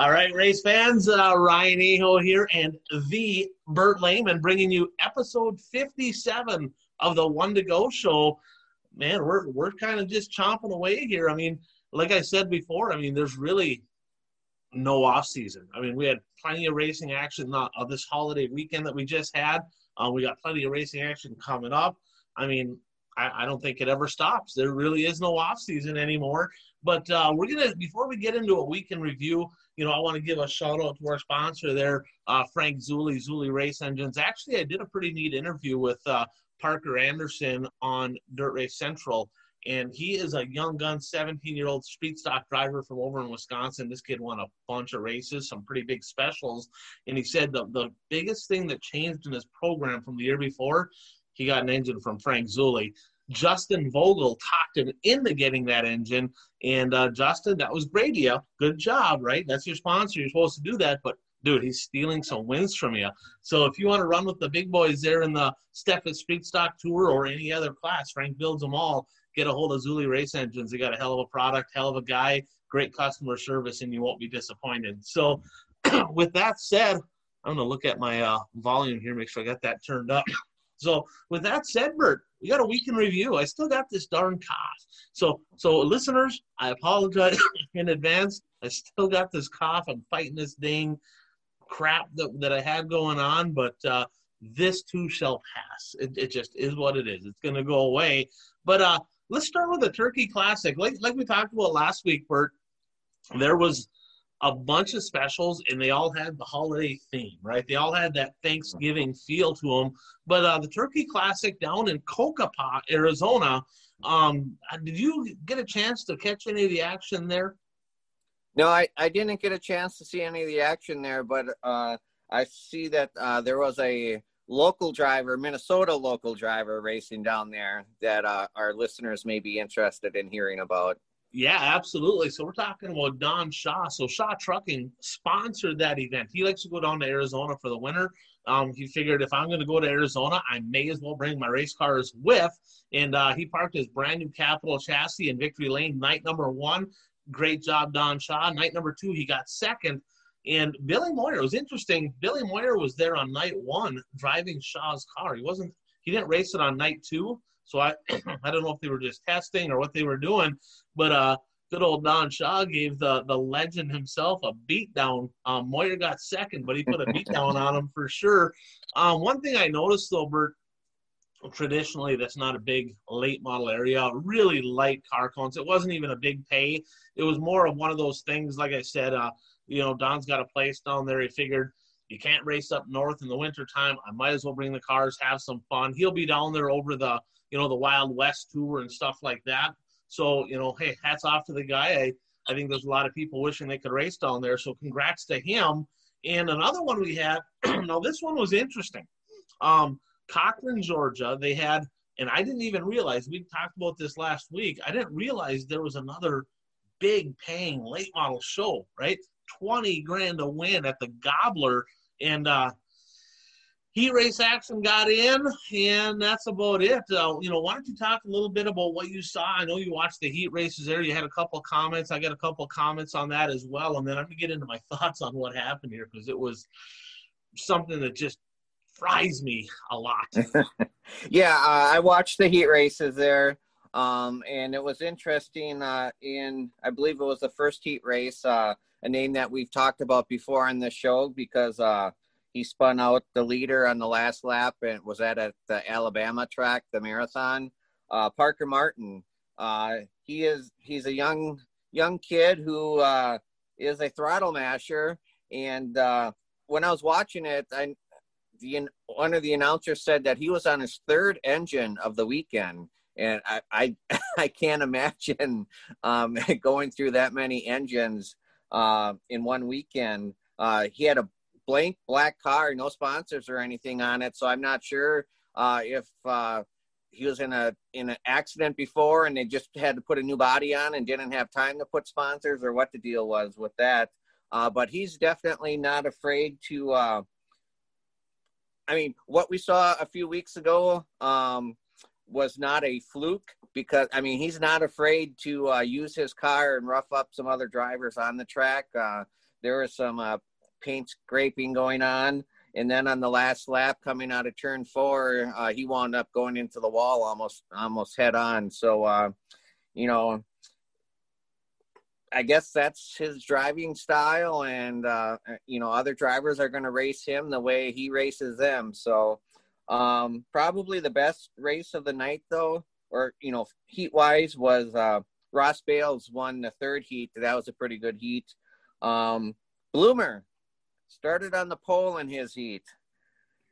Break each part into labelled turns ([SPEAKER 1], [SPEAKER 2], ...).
[SPEAKER 1] All right, race fans, uh, Ryan Aho here and the Bert Lehman bringing you episode 57 of the One to Go show. Man, we're we're kind of just chomping away here. I mean, like I said before, I mean, there's really no off season. I mean, we had plenty of racing action uh, this holiday weekend that we just had. Uh, we got plenty of racing action coming up. I mean, I, I, don't think it ever stops. There really is no off season anymore. But uh, we're gonna before we get into a week in review, you know, I want to give a shout out to our sponsor there, uh, Frank Zulli, Zulli Race Engines. Actually, I did a pretty neat interview with uh, Parker Anderson on Dirt Race Central and he is a young gun 17 year old street stock driver from over in wisconsin this kid won a bunch of races some pretty big specials and he said the, the biggest thing that changed in his program from the year before he got an engine from frank zulli justin vogel talked him into getting that engine and uh, justin that was great yeah good job right that's your sponsor you're supposed to do that but dude, he's stealing some wins from you. So if you want to run with the big boys there in the Steffes Street Stock Tour or any other class, Frank builds them all get a hold of Zulli Race Engines. They got a hell of a product, hell of a guy, great customer service, and you won't be disappointed. So, with that said, I'm going to look at my uh, volume here, make sure I got that turned up. So, with that said, Bert, we got a week in review. I still got this darn cough. So, so listeners, I apologize in advance. I still got this cough. I'm fighting this dang crap that, that I had going on, but uh, this too shall pass. It, it just is what it is. It's going to go away. But uh, let's start with the Turkey Classic. Like like we talked about last week, Bert. There was a bunch of specials, and they all had the holiday theme, right? They all had that Thanksgiving feel to them. But uh, the Turkey Classic down in Cocopah, Arizona. Um, did you get a chance to catch any of the action there?
[SPEAKER 2] No, I, I didn't get a chance to see any of the action there, but uh, I see that uh, there was a local driver, Minnesota local driver racing down there that uh, our listeners may be interested in hearing about.
[SPEAKER 1] Yeah, absolutely. So we're talking about Don Shaw. So Shaw Trucking sponsored that event. He likes to go down to Arizona for the winter. Um, he figured if I'm going to go to Arizona, I may as well bring my race cars with. And uh, he parked his brand new Capital chassis in Victory Lane, night number one. Great job, Don Shaw. Night number two, he got second. And Billy Moyer, it was interesting. Billy Moyer was there on night one driving Shaw's car. He wasn't, he didn't race it on night two. So I, I don't know if they were just testing or what they were doing, but uh, good old Don Shaw gave the the legend himself a beatdown. Um, Moyer got second, but he put a beatdown on him for sure. Um, one thing I noticed though, Bert, traditionally that's not a big late model area, really light car cones. It wasn't even a big pay. It was more of one of those things, like I said, uh, you know, Don's got a place down there. He figured you can't race up north in the wintertime. I might as well bring the cars, have some fun. He'll be down there over the, you know, the Wild West tour and stuff like that. So, you know, hey, hats off to the guy. I, I think there's a lot of people wishing they could race down there. So congrats to him. And another one we had, now this one was interesting. Um, Cochran, Georgia, they had, and I didn't even realize, we talked about this last week. I didn't realize there was another big paying late model show, right? 20 grand to win at the Gobbler. And uh, heat race action got in, and that's about it. Uh, you know, why don't you talk a little bit about what you saw? I know you watched the heat races there. You had a couple comments. I got a couple comments on that as well. And then I'm to get into my thoughts on what happened here because it was something that just fries me a lot.
[SPEAKER 2] yeah, uh, I watched the heat races there. Um, and it was interesting uh, in, I believe it was the first heat race. Uh, a name that we've talked about before on the show because uh, he spun out the leader on the last lap and was at a, the Alabama track, the marathon. Uh, Parker Martin. Uh, he is he's a young young kid who uh, is a throttle masher. And uh, when I was watching it, I the one of the announcers said that he was on his third engine of the weekend and I I, I can't imagine um, going through that many engines uh, in one weekend. Uh, he had a blank black car, no sponsors or anything on it, so I'm not sure uh, if uh, he was in a in an accident before and they just had to put a new body on and didn't have time to put sponsors or what the deal was with that. Uh, but he's definitely not afraid to. Uh, I mean, what we saw a few weeks ago um, was not a fluke because I mean he's not afraid to uh, use his car and rough up some other drivers on the track. Uh, there was some uh, paint scraping going on. And then on the last lap, coming out of turn four, uh, he wound up going into the wall almost almost head on. So, uh, you know, I guess that's his driving style, and uh, you know, other drivers are going to race him the way he races them. So, um, probably the best race of the night, though, or you know, heat wise, was uh, Ross Bales won the third heat. That was a pretty good heat. Um, Bloomer started on the pole in his heat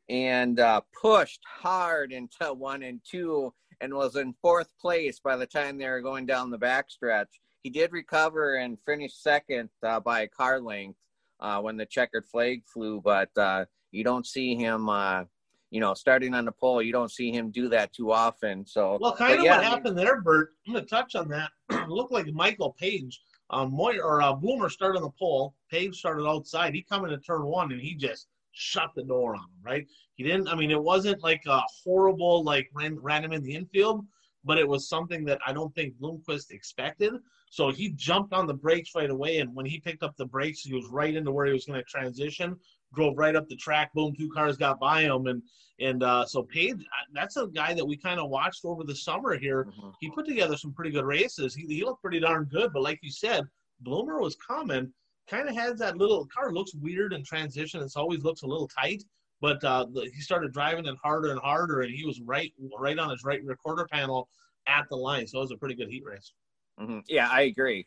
[SPEAKER 2] and uh, pushed hard into one and two and was in fourth place by the time they were going down the backstretch. He did recover and finished second uh, by a car length uh, when the checkered flag flew, but uh, you don't see him, uh, you know, starting on the pole. You don't see him do that too often. So,
[SPEAKER 1] well, kind of yeah, what happened there, Bert. I'm going to touch on that. it looked like Michael Page um, Moyer or uh, Bloomer started on the pole. Page started outside. He come into turn one and he just shut the door on him. Right? He didn't. I mean, it wasn't like a horrible like ran, ran him in the infield, but it was something that I don't think Bloomquist expected. So he jumped on the brakes right away, and when he picked up the brakes, he was right into where he was going to transition. Drove right up the track. Boom! Two cars got by him, and and uh, so Page, that's a guy that we kind of watched over the summer here. Mm-hmm. He put together some pretty good races. He, he looked pretty darn good. But like you said, Bloomer was coming. Kind of has that little car looks weird in transition. It's always looks a little tight. But uh, the, he started driving it harder and harder, and he was right right on his right recorder panel at the line. So it was a pretty good heat race.
[SPEAKER 2] Mm-hmm. Yeah, I agree.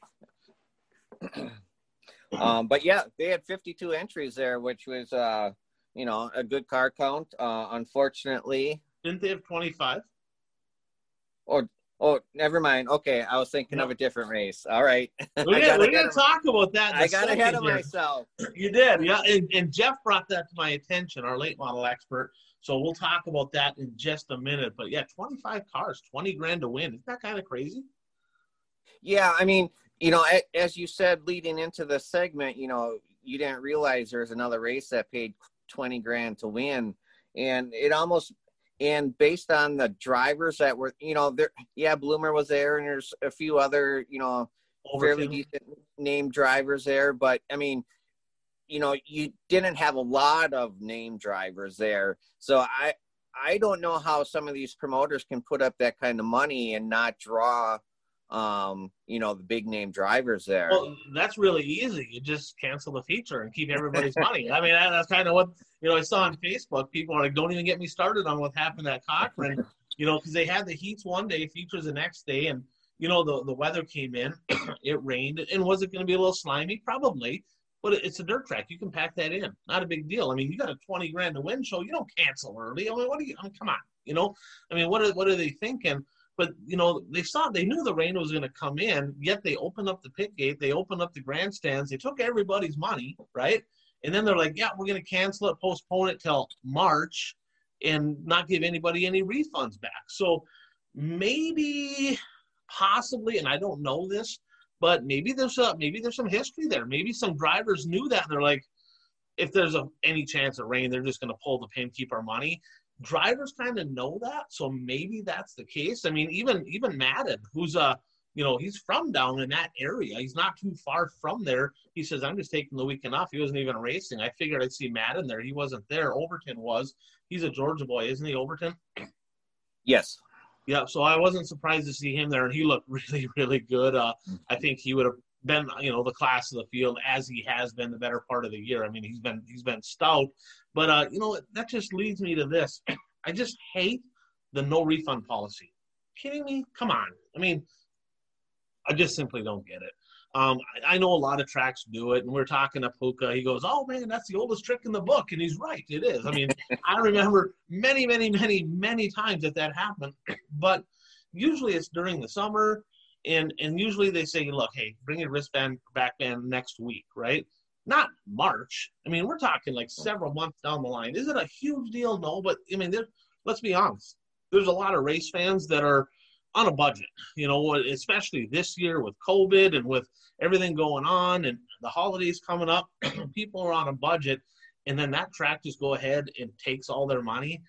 [SPEAKER 2] um, but yeah, they had 52 entries there, which was uh, you know, a good car count. Uh, unfortunately,
[SPEAKER 1] didn't they have 25?
[SPEAKER 2] Or oh, never mind. Okay, I was thinking no. of a different race. All right,
[SPEAKER 1] we're gonna, we're gonna talk about that.
[SPEAKER 2] I got ahead of here. myself.
[SPEAKER 1] You did, yeah. And, and Jeff brought that to my attention, our late model expert. So we'll talk about that in just a minute. But yeah, 25 cars, 20 grand to win. Isn't that kind of crazy?
[SPEAKER 2] Yeah, I mean, you know, as you said leading into the segment, you know, you didn't realize there's another race that paid 20 grand to win. And it almost, and based on the drivers that were, you know, there, yeah, Bloomer was there and there's a few other, you know, fairly decent name drivers there. But I mean, you know, you didn't have a lot of name drivers there. So I, I don't know how some of these promoters can put up that kind of money and not draw um, you know, the big name drivers there.
[SPEAKER 1] Well, that's really easy. You just cancel the feature and keep everybody's money. I mean, that's kind of what you know. I saw on Facebook, people are like, "Don't even get me started on what happened at Cochran," you know, because they had the heats one day, features the next day, and you know, the the weather came in, it rained, and was it going to be a little slimy? Probably. But it's a dirt track. You can pack that in. Not a big deal. I mean, you got a 20 grand to win show. You don't cancel early. I mean, what do you, I mean, come on. You know, I mean, what are, what are they thinking? But you know, they saw they knew the rain was going to come in. Yet they opened up the pit gate, they opened up the grandstands, they took everybody's money, right? And then they're like, "Yeah, we're going to cancel it, postpone it till March, and not give anybody any refunds back." So maybe, possibly, and I don't know this, but maybe there's a maybe there's some history there. Maybe some drivers knew that, and they're like, if there's a, any chance of rain, they're just going to pull the pin, keep our money drivers kind of know that, so maybe that's the case. I mean, even even Madden, who's a you know he's from down in that area. He's not too far from there. He says, "I'm just taking the weekend off." He wasn't even racing. I figured I'd see Madden there. He wasn't there. Overton was. He's a Georgia boy, isn't he? Overton.
[SPEAKER 2] Yes.
[SPEAKER 1] Yeah. So I wasn't surprised to see him there, and he looked really, really good. Uh, I think he would have been, you know, the class of the field as he has been the better part of the year. I mean, he's been he's been stout. But uh, you know, that just leads me to this. I just hate the no refund policy. Kidding me? Come on. I mean, I just simply don't get it. Um, I, I, know a lot of tracks do it, and we're talking to Pooka. He goes, "Oh man, that's the oldest trick in the book," and he's right. It is. I mean, I remember many, many, many, many times that that happened. But usually it's during the summer, and and usually they say, "Look, hey, bring your wristband back in next week, right?" not March. I mean, we're talking like several months down the line. Is it a huge deal? No, but I mean, let's be honest. There's a lot of race fans that are on a budget, you know, especially this year with COVID and with everything going on and the holidays coming up. people are on a budget, and then that track just go ahead and takes all their money.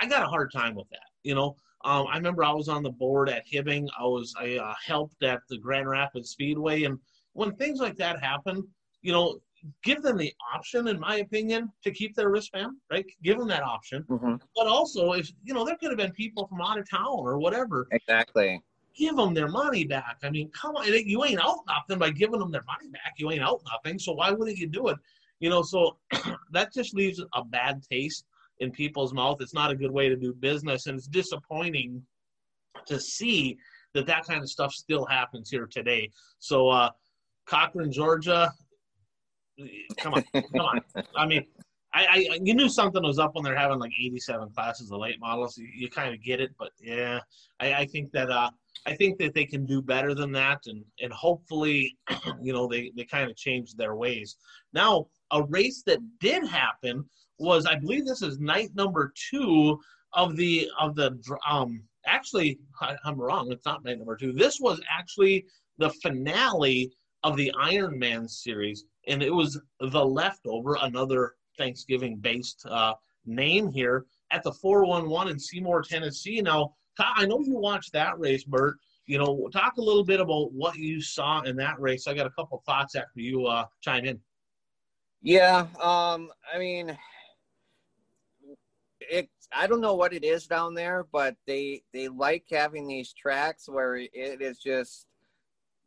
[SPEAKER 1] I got a hard time with that, you know. Um, I remember I was on the board at Hibbing. I was I uh, helped at the Grand Rapids Speedway, and when things like that happen, you know, give them the option, in my opinion, to keep their wristband, right? Give them that option.
[SPEAKER 2] Mm-hmm.
[SPEAKER 1] But also, if, you know, there could have been people from out of town or whatever.
[SPEAKER 2] Exactly.
[SPEAKER 1] Give them their money back. I mean, come on. You ain't out nothing by giving them their money back. You ain't out nothing. So why wouldn't you do it? You know, so that just leaves a bad taste in people's mouth. It's not a good way to do business. And it's disappointing to see that that kind of stuff still happens here today. So, uh, Cochran, Georgia, come on, come on. I mean, I, I, you knew something was up when they're having like 87 classes of late models. You, you kind of get it, but yeah, I, I think that uh, I think that they can do better than that, and and hopefully, you know, they they kind of change their ways. Now, a race that did happen was, I believe, this is night number two of the of the um. Actually, I, I'm wrong. It's not night number two. This was actually the finale of the Ironman series, and it was the leftover, another Thanksgiving based uh, name here at the 411 in Seymour, Tennessee. Now, I know you watched that race, Bert. You know, talk a little bit about what you saw in that race. I got a couple thoughts after you uh, chime in.
[SPEAKER 2] Yeah, um, I mean, it. I don't know what it is down there, but they they like having these tracks where it is just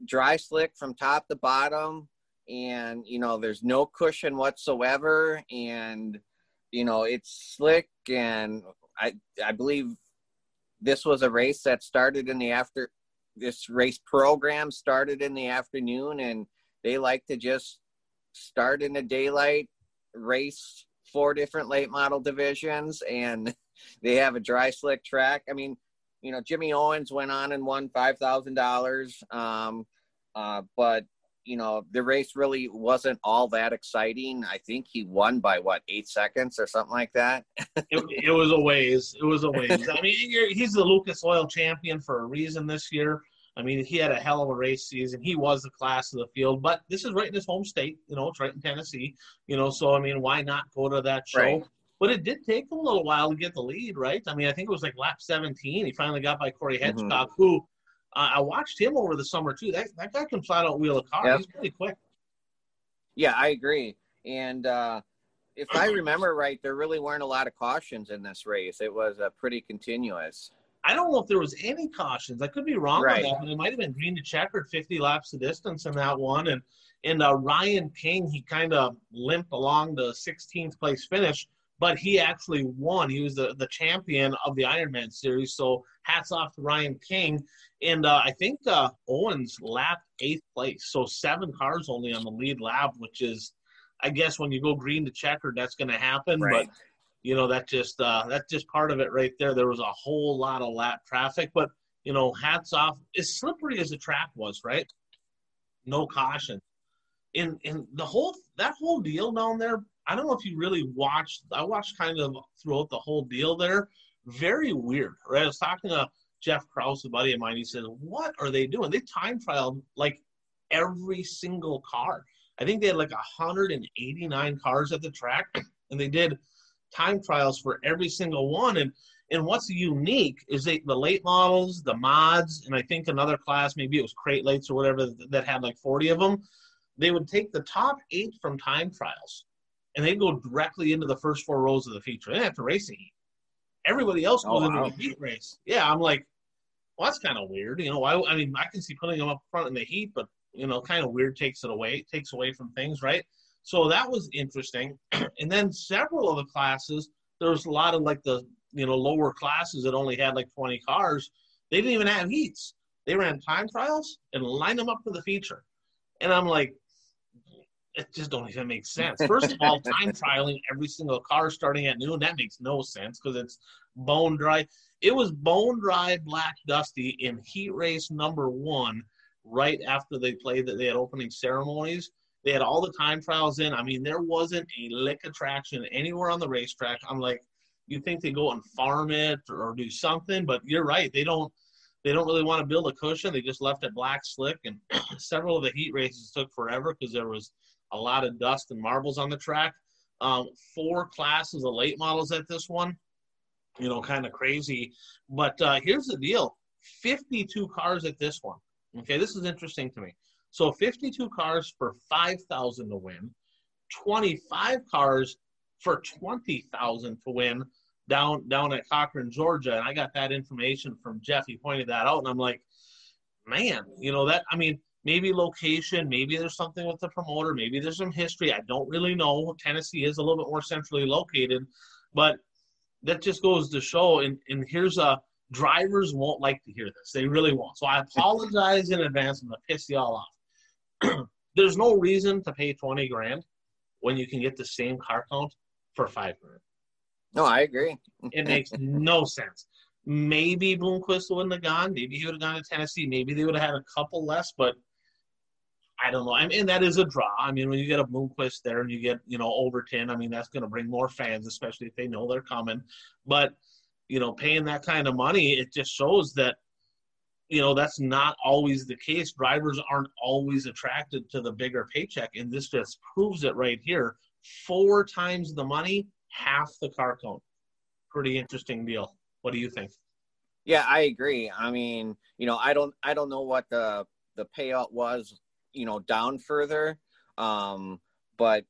[SPEAKER 2] dry slick from top to bottom and you know there's no cushion whatsoever and you know it's slick and i i believe this was a race that started in the after this race program started in the afternoon and they like to just start in the daylight race four different late model divisions and they have a dry slick track i mean you know jimmy owens went on and won five thousand um, dollars uh, but you know, the race really wasn't all that exciting. I think he won by what eight seconds or something like that.
[SPEAKER 1] it, it, was a ways. It was a ways. I mean, he's the Lucas Oil champion for a reason this year. I mean, he had a hell of a race season. He was the class of the field, but this is right in his home state. You know, it's right in Tennessee. You know, so I mean, why not go to that show? Right. But it did take him a little while to get the lead, right? I mean, I think it was like lap 17. He finally got by Corey Hedgecock, mm-hmm. who uh, I watched him over the summer too. That that guy can flat out wheel a car. Yep. He's pretty quick.
[SPEAKER 2] Yeah, I agree. And uh, if I remember right, there really weren't a lot of cautions in this race. It was uh, pretty continuous.
[SPEAKER 1] I don't know if there was any cautions. I could be wrong right. on that, but it might have been green to checkered, 50 laps of distance in that one. And and uh, Ryan King, he kind of limped along the 16th place finish but he actually won. He was the, the champion of the Ironman series. So hats off to Ryan King. And uh, I think uh, Owens lapped eighth place. So seven cars only on the lead lap, which is, I guess, when you go green to checkered, that's going to happen. Right. But you know that just uh, that's just part of it right there. There was a whole lot of lap traffic, but you know, hats off. As slippery as the track was, right? No caution. In in the whole that whole deal down there I don't know if you really watched. I watched kind of throughout the whole deal there. Very weird, right? I was talking to Jeff Kraus, a buddy of mine. He said, "What are they doing? They time trialed like every single car. I think they had like 189 cars at the track, and they did time trials for every single one. And and what's unique is they, the late models, the mods, and I think another class, maybe it was crate lates or whatever, that had like 40 of them. They would take the top eight from time trials and they go directly into the first four rows of the feature. They have to race the heat. Everybody else oh, goes oh, wow. into the heat race. Yeah, I'm like, well, that's kind of weird. You know, why? I mean, I can see putting them up front in the heat, but you know, kind of weird takes it away, takes away from things, right? So that was interesting. and then several of the classes, there was a lot of like the you know lower classes that only had like 20 cars. They didn't even have heats. They ran time trials and lined them up for the feature. And I'm like, it just don't even make sense. First of all, time trialing every single car starting at noon, that makes no sense because it's bone dry. It was bone dry black dusty in heat race number one right after they played that they had opening ceremonies. They had all the time trials in. I mean, there wasn't a lick of traction anywhere on the racetrack. I'm like, you think they go and farm it or do something, but you're right. They don't they don't really want to build a cushion. They just left it black slick, and several of the heat races took forever because there was a lot of dust and marbles on the track. Um, four classes of late models at this one, you know, kind of crazy. But uh, here's the deal 52 cars at this one. Okay, this is interesting to me. So 52 cars for 5,000 to win, 25 cars for 20,000 to win down down at Cochran, Georgia. And I got that information from Jeff. He pointed that out, and I'm like, man, you know that. I mean, maybe location, maybe there's something with the promoter, maybe there's some history. I don't really know. Tennessee is a little bit more centrally located, but that just goes to show. And and here's a drivers won't like to hear this. They really won't. So I apologize in advance. I'm gonna piss y'all off. there's no reason to pay 20 grand when you can get the same car count for five grand.
[SPEAKER 2] No, I agree.
[SPEAKER 1] it makes no sense. Maybe Bloomquist wouldn't have gone. Maybe he would have gone to Tennessee. Maybe they would have had a couple less, but I don't know. I mean, that is a draw. I mean, when you get a Bloomquist there and you get, you know, Overton, I mean, that's going to bring more fans, especially if they know they're coming. But, you know, paying that kind of money, it just shows that, you know, that's not always the case. Drivers aren't always attracted to the bigger paycheck. And this just proves it right here. Four times the money, half the car count. Pretty interesting deal. What do you think?
[SPEAKER 2] Yeah, I agree. I mean, you know, I don't I don't know what the the payout was, you know, down further. Um, but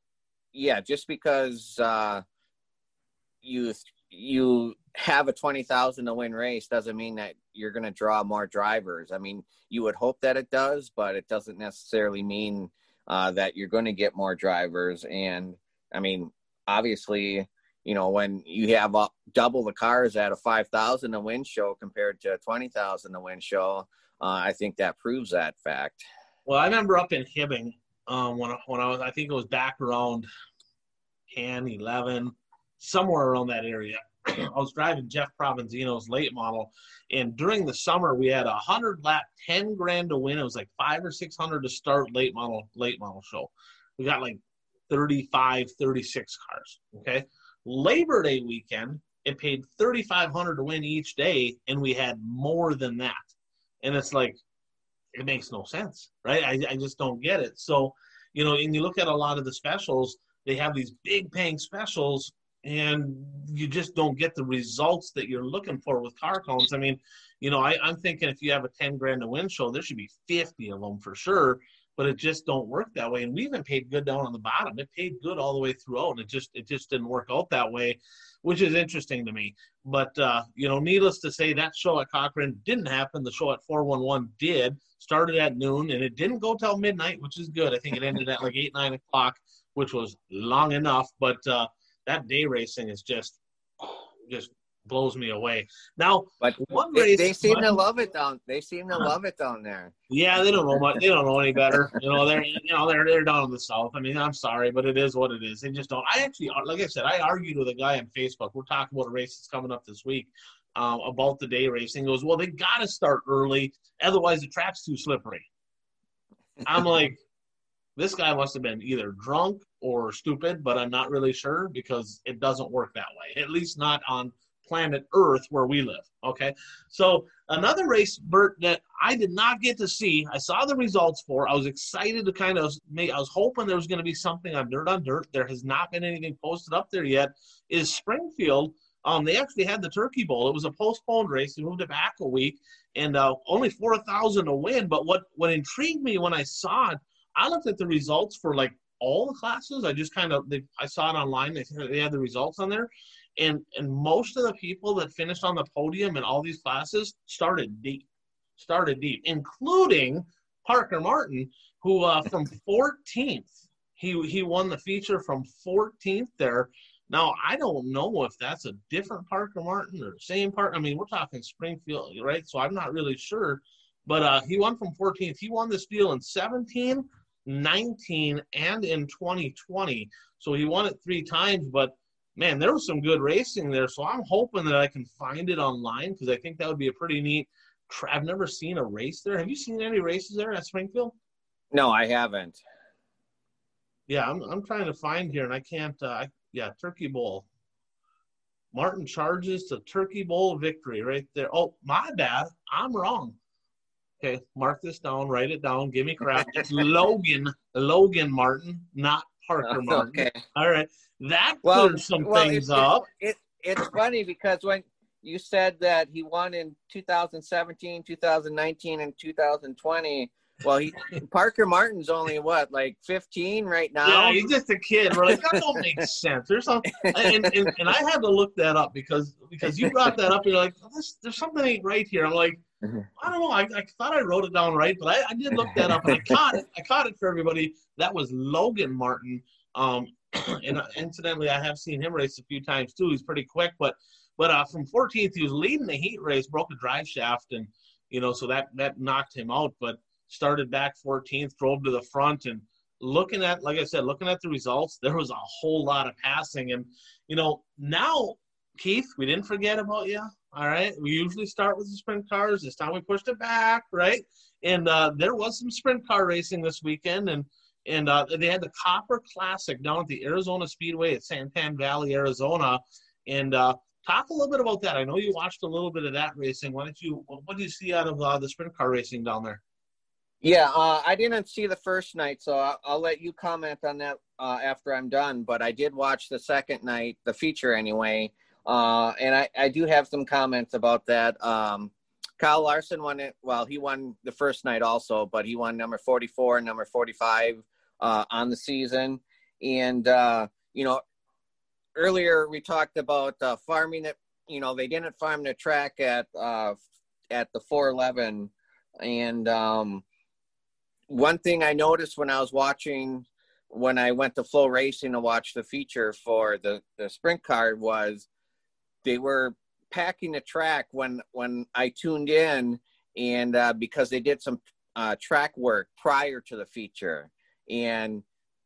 [SPEAKER 2] yeah, just because uh you you have a 20,000 to win race doesn't mean that you're going to draw more drivers. I mean, you would hope that it does, but it doesn't necessarily mean uh, that you're going to get more drivers. And I mean, obviously, you know, when you have up double the cars at a 5,000 a win show compared to 20,000 a win show, uh, I think that proves that fact.
[SPEAKER 1] Well, I remember up in Hibbing um, when, when I was, I think it was back around 10, 11, somewhere around that area. I was driving Jeff Provenzino's late model, and during the summer we had a hundred lap, ten grand to win. It was like five or six hundred to start late model late model show. We got like 35, 36 cars. Okay, Labor Day weekend, it paid 3500 to win each day, and we had more than that. And it's like, it makes no sense, right? I, I just don't get it. So, you know, and you look at a lot of the specials, they have these big paying specials, and you just don't get the results that you're looking for with car counts. I mean, you know, I, I'm thinking if you have a 10 grand to win show, there should be 50 of them for sure but it just don't work that way. And we even paid good down on the bottom. It paid good all the way throughout, and it just it just didn't work out that way, which is interesting to me. But uh, you know, needless to say, that show at Cochran didn't happen. The show at 411 did. Started at noon, and it didn't go till midnight, which is good. I think it ended at like eight nine o'clock, which was long enough. But uh, that day racing is just just blows me away. Now,
[SPEAKER 2] but one race, they, seem to love it down. They seem to love it down there.
[SPEAKER 1] Yeah, they don't know much. They don't know any better. You know, they're you know they're they're down in the south. I mean, I'm sorry, but it is what it is. They just don't. I actually, like I said, I argued with a guy on Facebook. We're talking about a race that's coming up this week. Um, about the day racing he goes well they got to start early otherwise the track's too slippery i'm like this guy must have been either drunk or stupid but i'm not really sure because it doesn't work that way at least not on planet Earth where we live. Okay. So another race, Bert, that I did not get to see. I saw the results for. I was excited to kind of make. I was hoping there was going to be something on Dirt on Dirt. There has not been anything posted up there yet. Is Springfield? Um, they actually had the Turkey Bowl. It was a postponed race. They moved it back a week, and uh, only four thousand to win. But what what intrigued me when I saw it, I looked at the results for like all the classes. I just kind of they, I saw it online. They, they had the results on there, and and most of the people that finished on the podium in all these classes started deep, started deep, including Parker Martin, who uh, from 14th he he won the feature from 14th there. Now I don't know if that's a different Parker Martin or the same part. I mean, we're talking Springfield, right? So I'm not really sure, but uh, he won from 14th. He won this deal in 17, 19, and in 2020. So he won it three times, but man, there was some good racing there. So I'm hoping that I can find it online because I think that would be a pretty neat. I've never seen a race there. Have you seen any races there at Springfield?
[SPEAKER 2] No, I haven't.
[SPEAKER 1] Yeah, I'm I'm trying to find here and I can't. Uh, yeah, Turkey Bowl. Martin charges to Turkey Bowl victory right there. Oh, my bad. I'm wrong. Okay, mark this down. Write it down. Give me crap. It's Logan. Logan Martin, not Parker Martin. Okay. All right. That well, clears some well, things up.
[SPEAKER 2] It, it, it's funny because when you said that he won in 2017, 2019, and 2020, well, he, Parker Martin's only what, like 15 right now?
[SPEAKER 1] Yeah, he's just a kid. We're like, that don't make sense. There's something, and, and, and I had to look that up because because you brought that up. You're like, oh, this, there's something ain't right here. I'm like. I don't know. I, I thought I wrote it down right, but I, I did look that up and I caught it. I caught it for everybody. That was Logan Martin. Um, and uh, incidentally, I have seen him race a few times too. He's pretty quick, but but uh, from 14th, he was leading the heat race, broke a drive shaft, and you know, so that that knocked him out. But started back 14th, drove to the front, and looking at, like I said, looking at the results, there was a whole lot of passing, and you know, now Keith, we didn't forget about you. All right, we usually start with the sprint cars. This time we pushed it back, right? And uh, there was some sprint car racing this weekend, and and uh, they had the Copper Classic down at the Arizona Speedway at Santan Valley, Arizona. And uh, talk a little bit about that. I know you watched a little bit of that racing. Why don't you? What do you see out of uh, the sprint car racing down there?
[SPEAKER 2] Yeah, uh, I didn't see the first night, so I'll, I'll let you comment on that uh, after I'm done. But I did watch the second night, the feature anyway, uh, and I, I do have some comments about that. Um, Kyle Larson won it. Well, he won the first night also, but he won number 44 and number 45 uh, on the season. And, uh, you know, earlier we talked about uh, farming it. You know, they didn't farm the track at uh, at the 411. And um, one thing I noticed when I was watching, when I went to FloRacing to watch the feature for the, the sprint car was they were packing the track when when I tuned in, and uh, because they did some uh, track work prior to the feature, and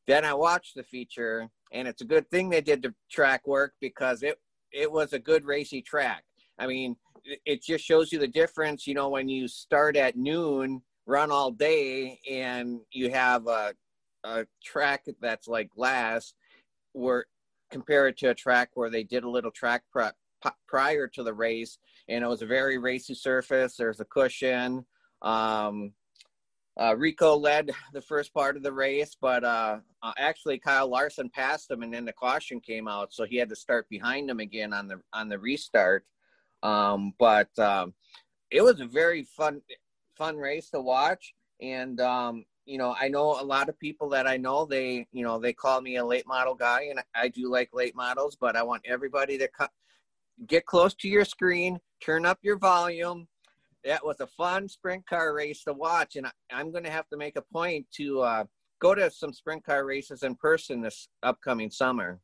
[SPEAKER 2] then I watched the feature, and it's a good thing they did the track work because it it was a good racy track. I mean, it just shows you the difference. You know, when you start at noon, run all day, and you have a a track that's like glass, where compare it to a track where they did a little track prep prior to the race, and it was a very racy surface. There's a cushion. Um, uh, Rico led the first part of the race, but uh, uh, actually Kyle Larson passed him, and then the caution came out, so he had to start behind him again on the on the restart. Um, but um, it was a very fun fun race to watch, and um, you know I know a lot of people that I know they you know they call me a late model guy, and I do like late models, but I want everybody to co- get close to your screen, turn up your volume, that was a fun sprint car race to watch, and I, am going to have to make a point to uh, go to some sprint car races in person this upcoming summer.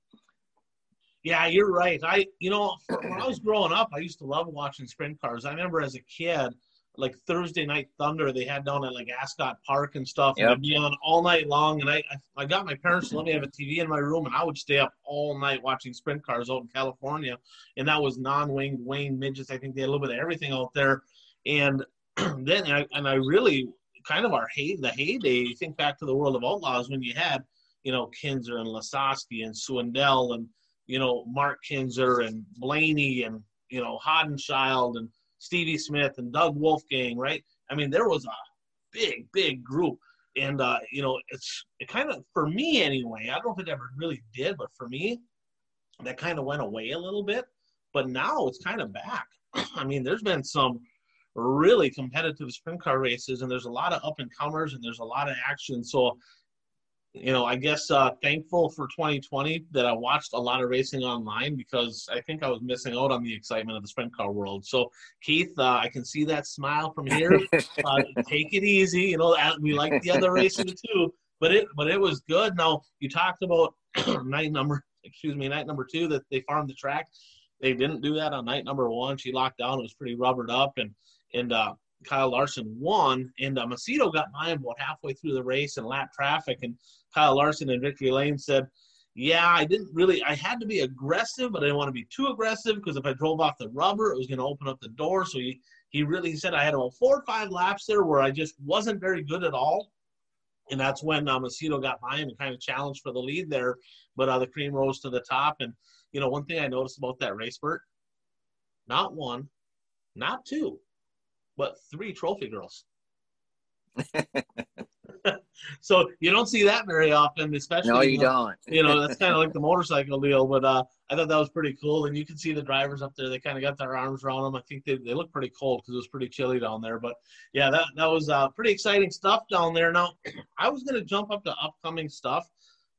[SPEAKER 1] Yeah, you're right. I, you know, when I was growing up, I used to love watching sprint cars. I remember as a kid, like Thursday night thunder they had down at like Ascot Park and stuff. Yep. And I'd be on all night long. And I, I got my parents to let me have a TV in my room, and I would stay up all night watching sprint cars out in California. And that was non-winged Wayne midgets. I think they had a little bit of everything out there. And then, I, and I really kind of our hey, the heyday. You think back to the World of Outlaws when you had, you know, Kinser and Lasoski and Swindell and you know Mark Kinser and Blaney and you know Haudenschild and Stevie Smith and Doug Wolfgang, right? I mean, there was a big, big group. And, uh, you know, it's it kind of, for me anyway, I don't know if it ever really did, but for me, that kind of went away a little bit. But now it's kind of back. I mean, there's been some really competitive sprint car races, and there's a lot of up and comers, and there's a lot of action. So, you know, I guess uh, thankful for 2020 that I watched a lot of racing online because I think I was missing out on the excitement of the sprint car world. So, Keith, uh, I can see that smile from here. Uh, take it easy. You know, we like the other racing too, but it but it was good. Now you talked about night number, excuse me, night number two that they farmed the track. They didn't do that on night number one. She locked down. It was pretty rubbered up, and and uh, Kyle Larson won, and uh, Macedo got by him about halfway through the race and lap traffic, and Kyle Larson and Victory Lane said, "Yeah, I didn't really. I had to be aggressive, but I didn't want to be too aggressive because if I drove off the rubber, it was going to open up the door." So he he really said I had about four or five laps there where I just wasn't very good at all, and that's when uh, Macedo got by him and kind of challenged for the lead there. But uh, the cream rose to the top, and you know one thing I noticed about that race, Bert, not one, not two, but three trophy girls. so you don't see that very often, especially.
[SPEAKER 2] No, you don't.
[SPEAKER 1] you know, that's kind of like the motorcycle deal. But uh, I thought that was pretty cool, and you can see the drivers up there. They kind of got their arms around them. I think they, they look pretty cold because it was pretty chilly down there. But yeah, that that was uh, pretty exciting stuff down there. Now, I was gonna jump up to upcoming stuff,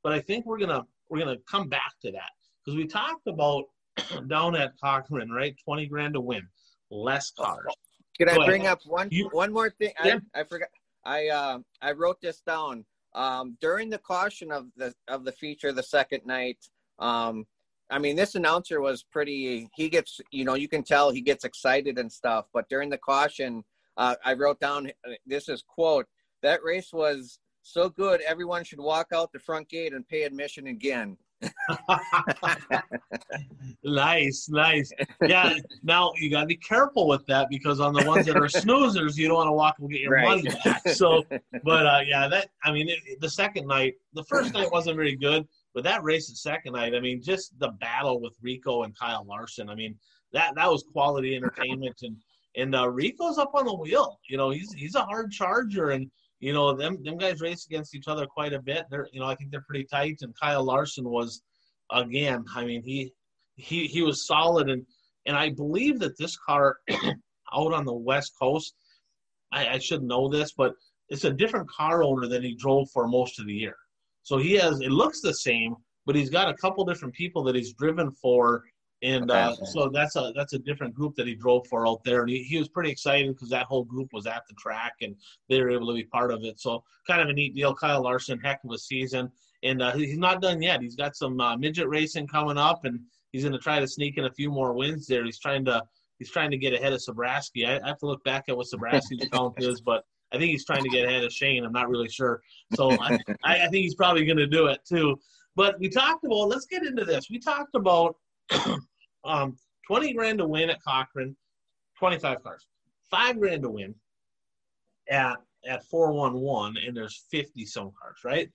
[SPEAKER 1] but I think we're gonna we're gonna come back to that because we talked about down at Cochran, right? Twenty grand to win, less cars.
[SPEAKER 2] Can I bring up one
[SPEAKER 1] You-
[SPEAKER 2] one more thing?
[SPEAKER 1] Yeah.
[SPEAKER 2] I, I forgot. I uh, I wrote this down. Um, during the caution of the of the feature the second night. Um, I mean, this announcer was pretty. He gets, you know, you can tell he gets excited and stuff. But during the caution, uh, I wrote down this is quote that race was so good everyone should walk out the front gate and pay admission again.
[SPEAKER 1] nice, nice. Yeah. Now you got to be careful with that because on the ones that are snoozers, you don't want to walk and get your
[SPEAKER 2] Right.
[SPEAKER 1] money back. So, but uh, yeah, that I mean, it, the second night, the first night wasn't very good, but that race, the second night, I mean, just the battle with Rico and Kyle Larson. I mean, that that was quality entertainment, and and uh, Rico's up on the wheel. You know, he's he's a hard charger, and you know them them guys race against each other quite a bit. They're you know I think they're pretty tight, and Kyle Larson was again. I mean, he he he was solid, and and I believe that this car out on the west coast. I, I should know this, but it's a different car owner than he drove for most of the year. So he has it looks the same, but he's got a couple different people that he's driven for, and uh, so that's a that's a different group that he drove for out there, and he, he was pretty excited because that whole group was at the track and they were able to be part of it. So kind of a neat deal. Kyle Larson, heck of a season, and uh, he's not done yet. He's got some uh, midget racing coming up, and he's going to try to sneak in a few more wins there. He's trying to he's trying to get ahead of Sabraski. I, I have to look back at what Sabraski's count is, but I think he's trying to get ahead of Shane. I'm not really sure. So I, I, I think he's probably going to do it too. But we talked about, let's get into this. We talked about um, 20 grand to win at Cochran, 25 cars, five grand to win at, at 411, and there's 50 some cars, right?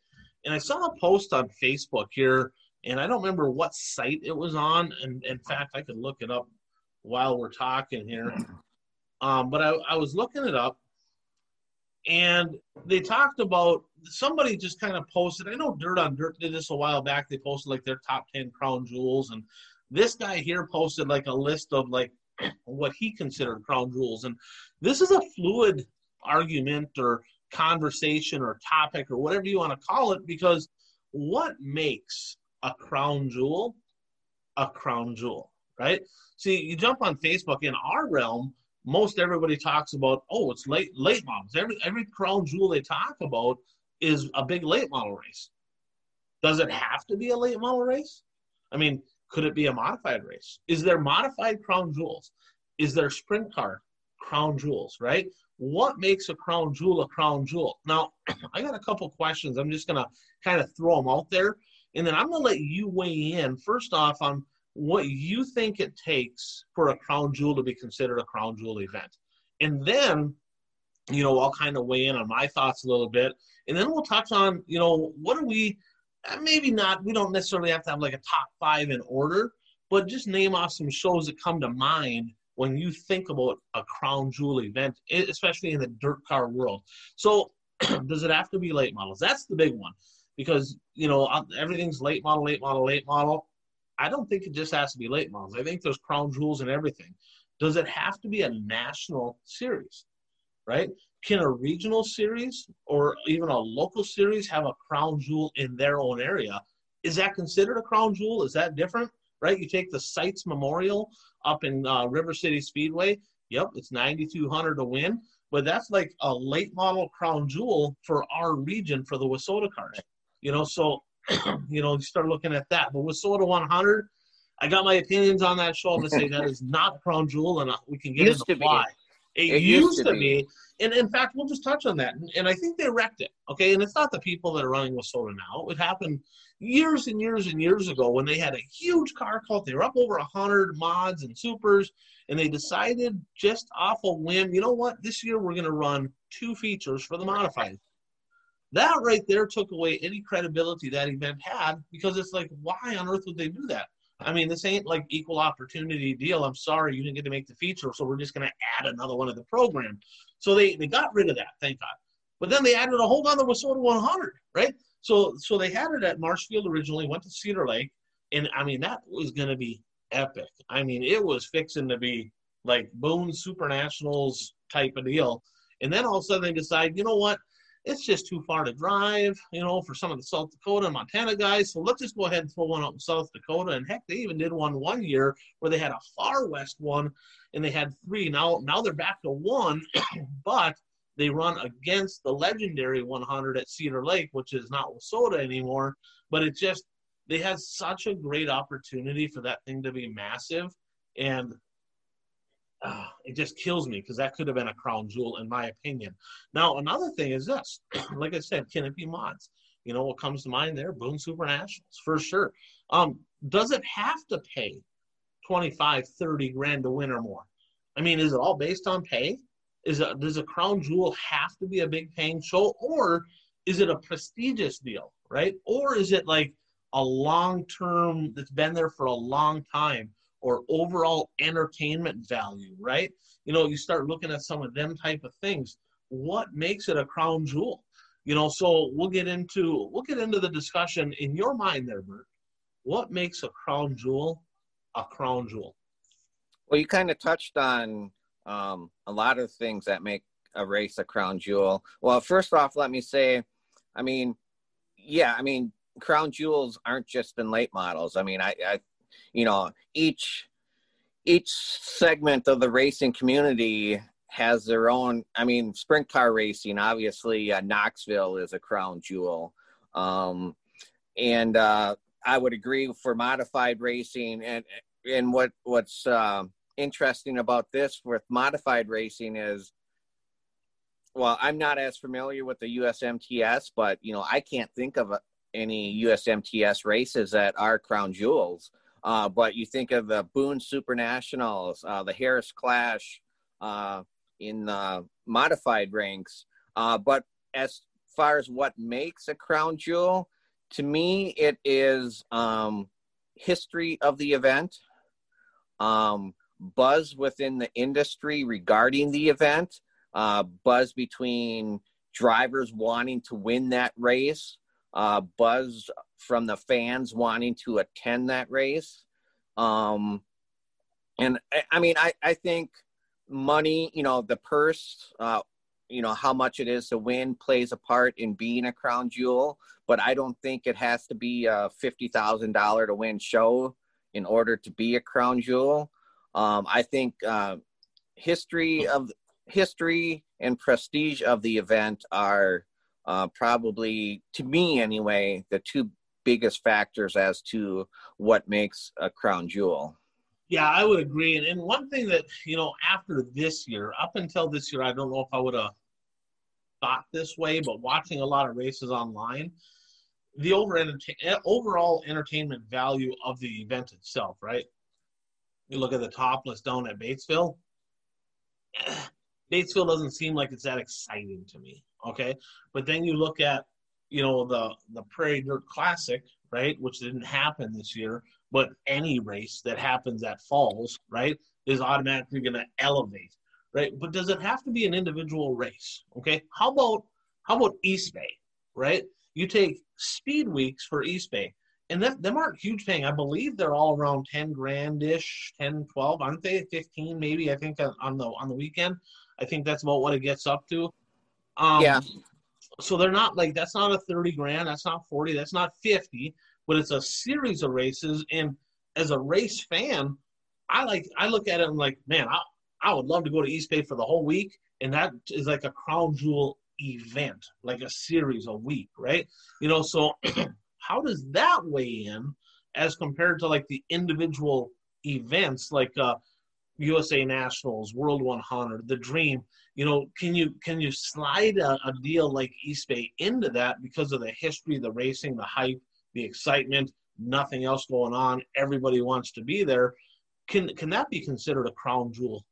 [SPEAKER 1] And I saw a post on Facebook here, and I don't remember what site it was on. And in fact, I could look it up while we're talking here. Um, but I, I was looking it up, and they talked about somebody just kind of posted. I know Dirt on Dirt did this a while back. They posted like their top ten crown jewels, and this guy here posted like a list of like what he considered crown jewels. And this is a fluid argument or conversation or topic or whatever you want to call it because what makes a crown jewel a crown jewel, right? See, you jump on Facebook in our realm, most everybody talks about, oh, it's late late models. Every every crown jewel they talk about is a big late model race. Does it have to be a late model race? I mean, could it be a modified race? Is there modified crown jewels? Is there sprint car crown jewels, right? What makes a crown jewel a crown jewel? Now, I got a couple questions. I'm just going to kind of throw them out there. And then I'm going to let you weigh in first off on what you think it takes for a crown jewel to be considered a crown jewel event. And then, you know, I'll kind of weigh in on my thoughts a little bit. And then we'll touch on, you know, what are we, maybe not, we don't necessarily have to have like a top five in order, but just name off some shows that come to mind when you think about a crown jewel event, especially in the dirt car world. So, does it have to be late models? That's the big one because, you know, uh, everything's late model, late model, late model. I don't think it just has to be late models. I think there's crown jewels and everything. Does it have to be a national series? Right? Can a regional series or even a local series have a crown jewel in their own area? Is that considered a crown jewel? Is that different? Right? You take the Sites Memorial up in uh, River City Speedway. Yep, it's 9,200 to win, but that's like a late model crown jewel for our region for the WISSOTA cars. You know, so you know, you start looking at that. But with Soda 100, I got my opinions on that show. I'm gonna say that is not a crown jewel, and uh, we can get
[SPEAKER 2] Used
[SPEAKER 1] into
[SPEAKER 2] to be.
[SPEAKER 1] It,
[SPEAKER 2] It
[SPEAKER 1] used,
[SPEAKER 2] used
[SPEAKER 1] to
[SPEAKER 2] to
[SPEAKER 1] be. and in fact, we'll just touch on that. And, and I think they wrecked it. Okay, and it's not the people that are running WISSOTA now. It happened years and years and years ago when they had a huge car cult. They were up over hundred mods and supers, and they decided just off a whim, you know what? This year we're gonna run two features for the modified that right there took away any credibility that event had because it's like, why on earth would they do that? I mean, this ain't like equal opportunity deal. I'm sorry you didn't get to make the feature, so we're just going to add another one of the program. So they, they got rid of that, thank God. But then they added a whole other WISSOTA 100, right? So so they had it at Marshfield originally, went to Cedar Lake, and I mean that was going to be epic. I mean it was fixing to be like Boone Super Nationals type of deal. And then all of a sudden they decide, you know what? It's just too far to drive, you know, for some of the South Dakota and Montana guys. So let's just go ahead and throw one out in South Dakota. And heck, they even did one one year where they had a far west one, and they had three. Now, now they're back to one, but they run against the legendary 100 at Cedar Lake, which is not WISSOTA anymore. But it just they had such a great opportunity for that thing to be massive, and uh, it just kills me because that could have been a crown jewel in my opinion. Now another thing is this, like I said, can it be mods? You know what comes to mind there? Boone Super Nationals for sure. Um, does it have to pay 25, 30 grand to win or more? I mean, is it all based on pay? Is it, does a crown jewel have to be a big paying show, or is it a prestigious deal, right? Or is it like a long term that's been there for a long time? Or overall entertainment value, right? You know, you start looking at some of them type of things. What makes it a crown jewel? You know, so we'll get into we'll get into the discussion in your mind there, Bert. What makes a crown jewel a crown jewel?
[SPEAKER 2] Well, you kind of touched on um, a lot of things that make a race a crown jewel. Well, first off, let me say, I mean, yeah, I mean, crown jewels aren't just in late models. I mean, I, I you know each each segment of the racing community has their own i mean sprint car racing obviously uh, knoxville is a crown jewel. Um, and uh, i would agree for modified racing and and what what's uh, interesting about this with modified racing is well i'm not as familiar with the usmts but you know i can't think of any usmts races that are crown jewels uh, but you think of the Boone Super Nationals, uh, the Harris Clash uh, in the modified ranks. Uh, but as far as what makes a crown jewel, to me, it is um, history of the event, um, buzz within the industry regarding the event, uh, buzz between drivers wanting to win that race, uh, buzz from the fans wanting to attend that race. Um, and I, mean, I, I think money, you know, the purse, uh, you know, how much it is to win plays a part in being a crown jewel, but I don't think it has to be a $50,000 to win show in order to be a crown jewel. Um, I think uh, history of history and prestige of the event are uh, probably, to me anyway, the two biggest factors as to what makes a crown jewel.
[SPEAKER 1] Yeah, I would agree. And, and one thing that, you know, after this year, up until this year, I don't know if I would have thought this way, but watching a lot of races online, the over eh, overall entertainment value of the event itself, right? You look at the topless down at Batesville. Batesville doesn't seem like it's that exciting to me. Okay, but then you look at you know the the Prairie Dirt Classic, right, which didn't happen this year, but any race that happens at Falls, right, is automatically going to elevate, right? But does it have to be an individual race? Okay, how about how about East Bay, right? You take speed weeks for East Bay, and them, them aren't huge paying. I believe they're all around 10 grand ish, 10, 12, aren't they? 15 maybe, I think on the on the weekend. I think that's about what it gets up to.
[SPEAKER 2] Um, yeah
[SPEAKER 1] so they're not like that's not a 30 grand that's not 40 that's not 50 but it's a series of races. And as a race fan i like i look at it and like man i, I would love to go to east bay for the whole week. And that is like a crown jewel event like a series a week right? You know so how does that weigh in as compared to like the individual events? Like uh USA Nationals, World 100, the Dream. You know, can you can you slide a, a, deal like East Bay into that because of the history, the racing, the hype, the excitement, nothing else going on, everybody wants to be there. Can can that be considered a crown jewel?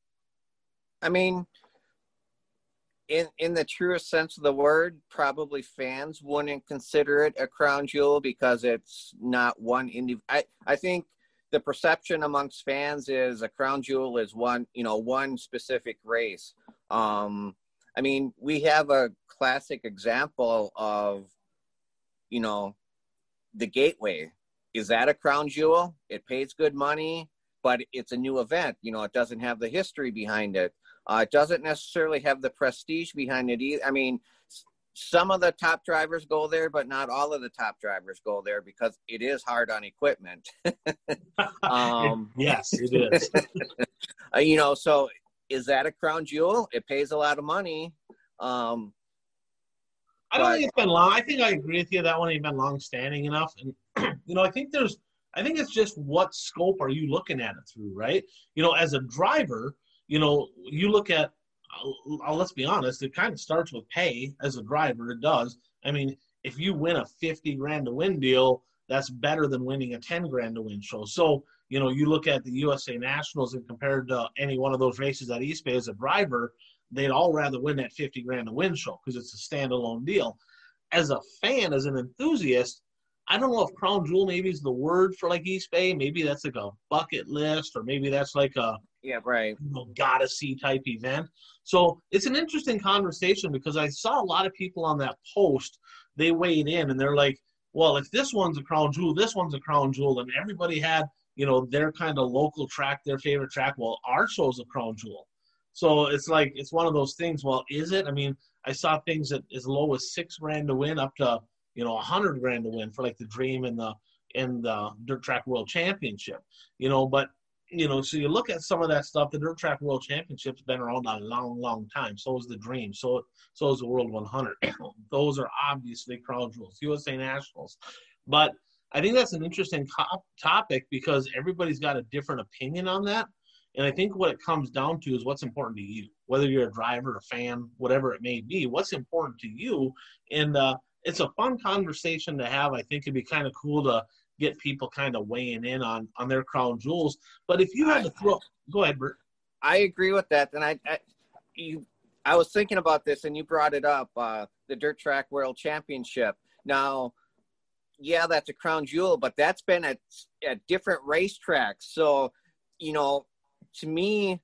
[SPEAKER 2] I mean, in in the truest sense of the word, probably fans wouldn't consider it a crown jewel because it's not one indiv. I I think the perception amongst fans is a crown jewel is one you know one specific race um i mean we have a classic example of, you know, the gateway. Is that a crown jewel? It pays good money, but it's a new event. You know, it doesn't have the history behind it. Uh, it doesn't necessarily have the prestige behind it either. I mean, some of the top drivers go there, but not all of the top drivers go there because it is hard on equipment.
[SPEAKER 1] um, yes, it is.
[SPEAKER 2] Uh, you know, so is that a crown jewel? It pays a lot of money. Um,
[SPEAKER 1] I don't but, think it's been long. I think I agree with you. That one ain't been long standing enough. And you know, I think there's, I think it's just what scope are you looking at it through, right? You know, as a driver, you know, you look at let's be honest, it kind of starts with pay as a driver. It does. I mean, if you win a 50 grand to win deal, that's better than winning a 10 grand to win show. So, you know, you look at the USA Nationals and compared to any one of those races at East Bay as a driver, they'd all rather win that 50 grand to win show because it's a standalone deal. As a fan, as an enthusiast, I don't know if Crown Jewel maybe is the word for like East Bay. Maybe that's like a bucket list, or maybe that's like a
[SPEAKER 2] yeah, right.
[SPEAKER 1] You know, gotta see type event. So it's an interesting conversation because I saw a lot of people on that post. They weighed in and they're like, "Well, if this one's a crown jewel, this one's a crown jewel," and everybody had you know their kind of local track, their favorite track. Well, our show's a crown jewel. So it's like it's one of those things. Well, is it? I mean, I saw things at as low as six grand to win, up to you know a hundred grand to win for like the Dream and the in the Dirt Track World Championship. You know, but you know, so you look at some of that stuff. The Dirt Track World Championship's been around a long, long time. So is the Dream. So so is the World 100. Those are obviously crown jewels. USA Nationals, but I think that's an interesting co- topic because everybody's got a different opinion on that. And I think what it comes down to is what's important to you, whether you're a driver, a fan, whatever it may be. What's important to you, and uh, it's a fun conversation to have. I think it'd be kind of cool to get people kind of weighing in on on their crown jewels. But if you had to throw, go ahead, Bert.
[SPEAKER 2] I agree with that, and I, I you, I was thinking about this, and you brought it up, uh, the Dirt Track World Championship. Now, yeah, that's a crown jewel, but that's been at at different racetracks. So, you know, to me,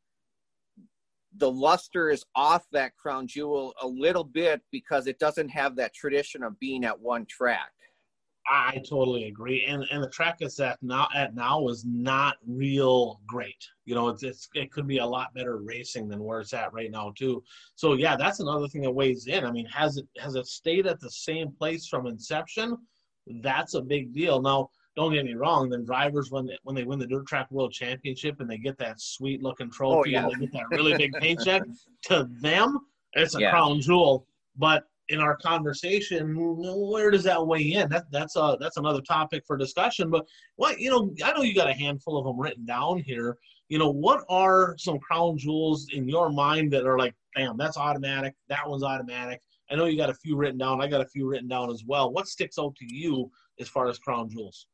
[SPEAKER 2] the luster is off that crown jewel a little bit because it doesn't have that tradition of being at one track.
[SPEAKER 1] I totally agree, and and the track it's at now at now is not real great. You know, it's, it's it could be a lot better racing than where it's at right now too. So yeah, that's another thing that weighs in. I mean, has it has it stayed at the same place from inception? That's a big deal. Now, don't get me wrong. Then drivers when they, when they win the dirt track world championship and they get that sweet looking trophy oh, yeah. and they get that really big paycheck, to them it's a yeah. crown jewel. But in our conversation, where does that weigh in? That that's a that's another topic for discussion. But what you know, I know you got a handful of them written down here. You know, what are some crown jewels in your mind that are like, damn, that's automatic. That one's automatic. I know you got a few written down. I got a few written down as well. What sticks out to you as far as crown jewels?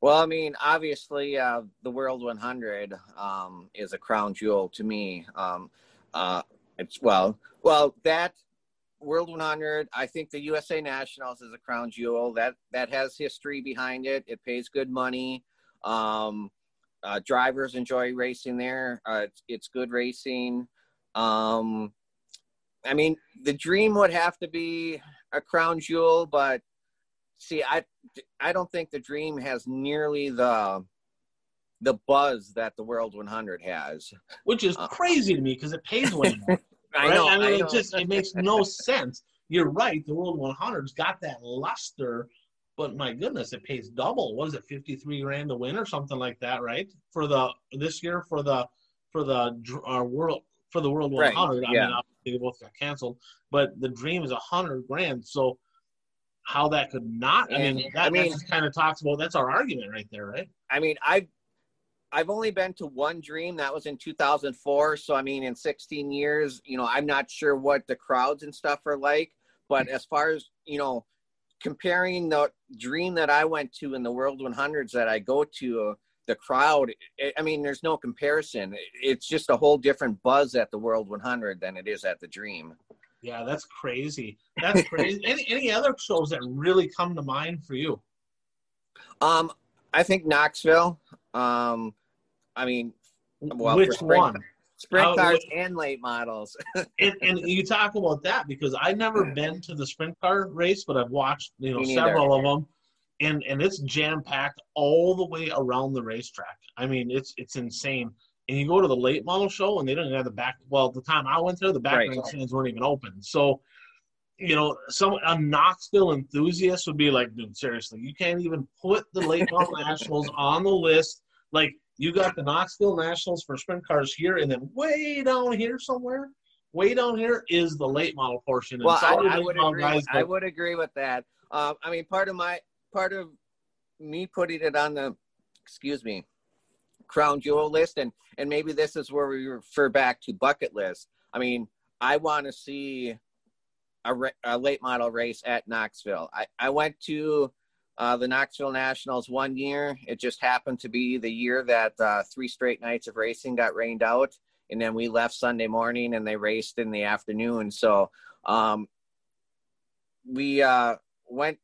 [SPEAKER 2] Well, I mean, obviously, uh, the World 100 um, is a crown jewel to me. Um, uh, it's well, well that World 100. I think the USA Nationals is a crown jewel. That that has history behind it. It pays good money. Um, uh, drivers enjoy racing there. Uh, it's, it's good racing. Um, I mean, the dream would have to be a crown jewel, but see, I I don't think the dream has nearly the the buzz that the World 100 has,
[SPEAKER 1] which is uh, crazy to me because it pays way more. I know. I mean, I know. it just it makes no sense. You're right. The World 100's got that luster, but my goodness, it pays double. Was it 53 grand to win or something like that? Right for the this year for the for the uh, world for the World 100. Right. I yeah. mean, obviously they both got canceled, but the dream is a hundred grand. So how that could not? I mean, that, I mean, kind of talks about that's our argument right there, right?
[SPEAKER 2] I mean, I've I've only been to one dream. That was in 2004. So, I mean, in 16 years, you know, I'm not sure what the crowds and stuff are like. But as far as, you know, comparing the dream that I went to in the World 100s that I go to, uh, the crowd, it, I mean, there's no comparison. It's just a whole different buzz at the World 100 than it is at the dream.
[SPEAKER 1] Yeah, that's crazy. That's crazy. any, any other shows that really come to mind for you?
[SPEAKER 2] Um, I think Knoxville. Um, I mean,
[SPEAKER 1] well, which one?
[SPEAKER 2] sprint cars and late models.
[SPEAKER 1] and, and, you talk about that because I've never been to the sprint car race, but I've watched you know several of them, and and it's jam packed all the way around the racetrack. I mean, it's it's insane. And you go to the late model show, and they don't have the back. Well, the time I went there, the back right. stands weren't even open. So, you know, some a Knoxville enthusiast would be like, dude, seriously, you can't even put the late model nationals on the list. Like you got the Knoxville Nationals for sprint cars here, and then way down here somewhere, way down here is the late model portion.
[SPEAKER 2] Well, I, I, would agree, guys, I would agree with that. Um, I mean, part of my part of me putting it on the, excuse me, crown jewel list, and and maybe this is where we refer back to bucket list. I mean, I want to see a, a, late model race at Knoxville. I, I went to uh, the Knoxville Nationals one year. It just happened to be the year that uh, three straight nights of racing got rained out. And then we left Sunday morning and they raced in the afternoon. So um, we uh, went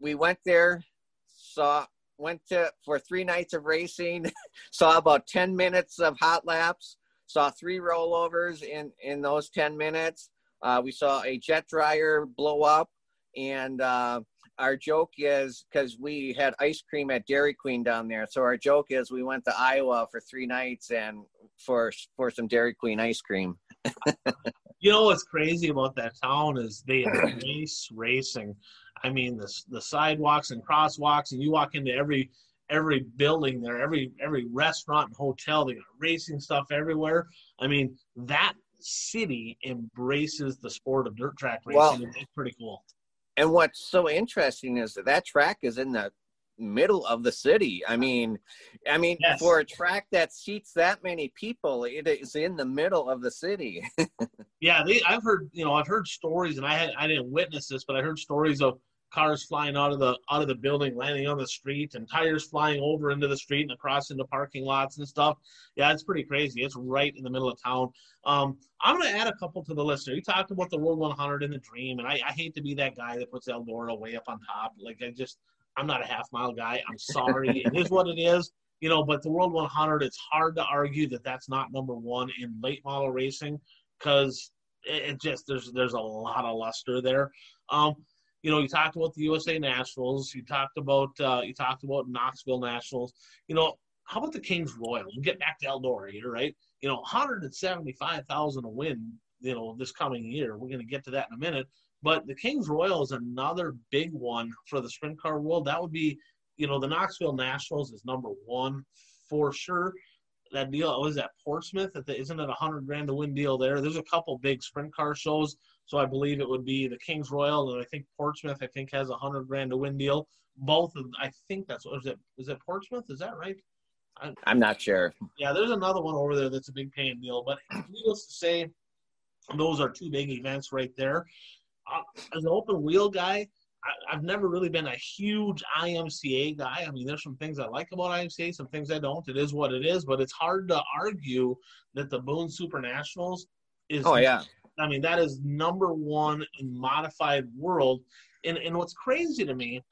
[SPEAKER 2] we went there, saw went to for three nights of racing, saw about 10 minutes of hot laps, saw three rollovers in in those 10 minutes. Uh, we saw a jet dryer blow up and uh, our joke is because we had ice cream at Dairy Queen down there. So our joke is we went to Iowa for three nights and for for some Dairy Queen ice cream.
[SPEAKER 1] you know what's crazy about that town is they race racing. I mean the the sidewalks and crosswalks, and you walk into every every building there, every every restaurant and hotel. They got racing stuff everywhere. I mean that city embraces the sport of dirt track racing. Well, it's pretty cool
[SPEAKER 2] and what's so interesting is that that track is in the middle of the city. I mean, I mean, yes. for a track that seats that many people, it is in the middle of the city.
[SPEAKER 1] yeah, they, I've heard, you know, I've heard stories, and I had I didn't witness this, but I heard stories of cars flying out of the out of the building, landing on the street, and tires flying over into the street and across into parking lots and stuff. Yeah, it's pretty crazy. It's right in the middle of town. Um, I'm going to add a couple to the list. You talked about the World 100 and the Dream, and I, I hate to be that guy that puts Eldora way up on top. Like I just, I'm not a half mile guy. I'm sorry. it is what it is. You know, but the World 100, it's hard to argue that that's not number one in late model racing because it, it just there's there's a lot of luster there. Um, you know, you talked about the USA Nationals. You talked about uh, you talked about Knoxville Nationals. You know, how about the Kings Royal? We'll get back to Eldora here, right? You know, 175,000 a win. You know, this coming year. We're going to get to that in a minute. But the Kings Royal is another big one for the sprint car world. That would be, you know, the Knoxville Nationals is number one for sure. That deal was that Portsmouth. Isn't it a hundred grand to win deal there? There's a couple big sprint car shows so I believe it would be the Kings Royal, and I think Portsmouth. I think has a hundred grand to win deal. Both of I think that's what is it. Is it Portsmouth? Is that right?
[SPEAKER 2] I, am not sure.
[SPEAKER 1] Yeah, there's another one over there that's a big paying deal. But needless to say, those are two big events right there. Uh, as an open wheel guy, I, have never really been a huge IMCA guy. I mean, there's some things I like about IMCA, some things I don't. It is what it is, but it's hard to argue that the Boone Super Nationals is
[SPEAKER 2] oh yeah
[SPEAKER 1] I mean, that is number one in modified world. And and what's crazy to me,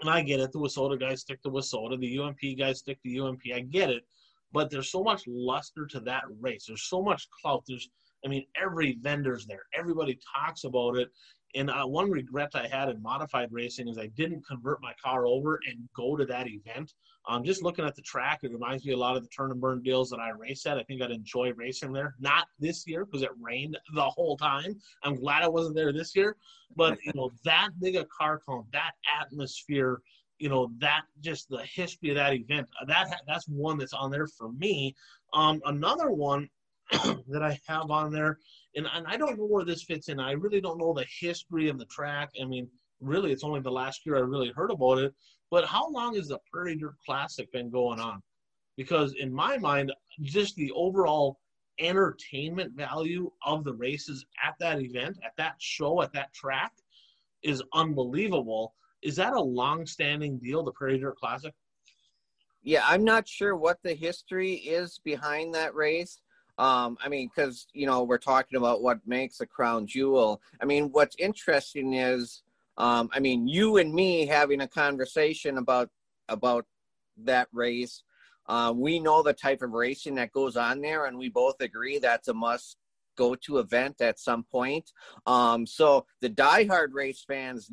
[SPEAKER 1] and I get it, the WISSOTA guys stick to WISSOTA, the UMP guys stick to UMP. I get it, but there's so much luster to that race. There's so much clout. There's, I mean, every vendor's there. Everybody talks about it. And uh, one regret I had in modified racing is I didn't convert my car over and go to that event. Um, just looking at the track, it reminds me a lot of the turn and burn deals that I race at. I think I'd enjoy racing there. Not this year because it rained the whole time. I'm glad I wasn't there this year. But you know that big a car count, that atmosphere, you know that just the history of that event. That that's one that's on there for me. Um, another one that I have on there, and, and I don't know where this fits in. I really don't know the history of the track. I mean, really, it's only the last year I really heard about it. But how long has the Prairie Dirt Classic been going on? Because in my mind, just the overall entertainment value of the races at that event, at that show, at that track is unbelievable. Is that a long-standing deal, the Prairie Dirt Classic?
[SPEAKER 2] Yeah, I'm not sure what the history is behind that race. Um, I mean, because you know we're talking about what makes a crown jewel. I mean, what's interesting is, um, I mean, you and me having a conversation about about that race. Uh, we know the type of racing that goes on there, and we both agree that's a must go to event at some point. Um, so the diehard race fans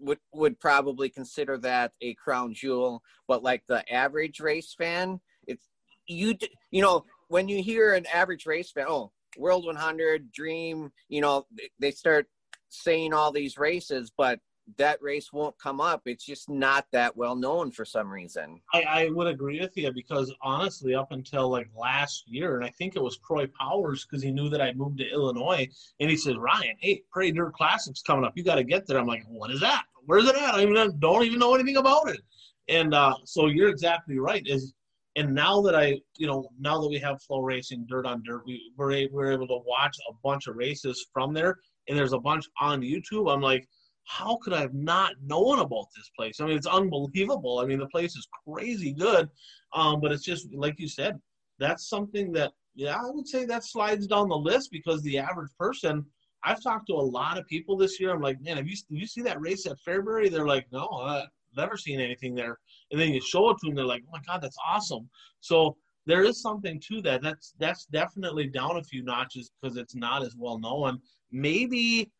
[SPEAKER 2] would would probably consider that a crown jewel, but like the average race fan, it's you you know when you hear an average race fan, oh, World 100, Dream, you know, they start saying all these races, but that race won't come up. It's just not that well known for some reason.
[SPEAKER 1] I, I would agree with you because honestly, up until like last year, and I think it was Croy Powers because he knew that I moved to Illinois, and he said, Ryan, hey, Prairie Dirt Classic's coming up. You got to get there. I'm like, what is that? Where's it at? I even, don't even know anything about it. And uh, so you're exactly right. Is and now that I, you know, now that we have Flow Racing dirt on dirt, we we're, we're able to watch a bunch of races from there, and there's a bunch on YouTube. I'm like, how could I have not known about this place? I mean, it's unbelievable. I mean, the place is crazy good, um, but it's just like you said, that's something that yeah, I would say that slides down the list because the average person. I've talked to a lot of people this year. I'm like, man, have you you see that race at Fairbury? They're like, no, never seen anything there. And then you show it to them, they're like, oh my god, that's awesome. So there is something to that. That's that's definitely down a few notches because it's not as well known. Maybe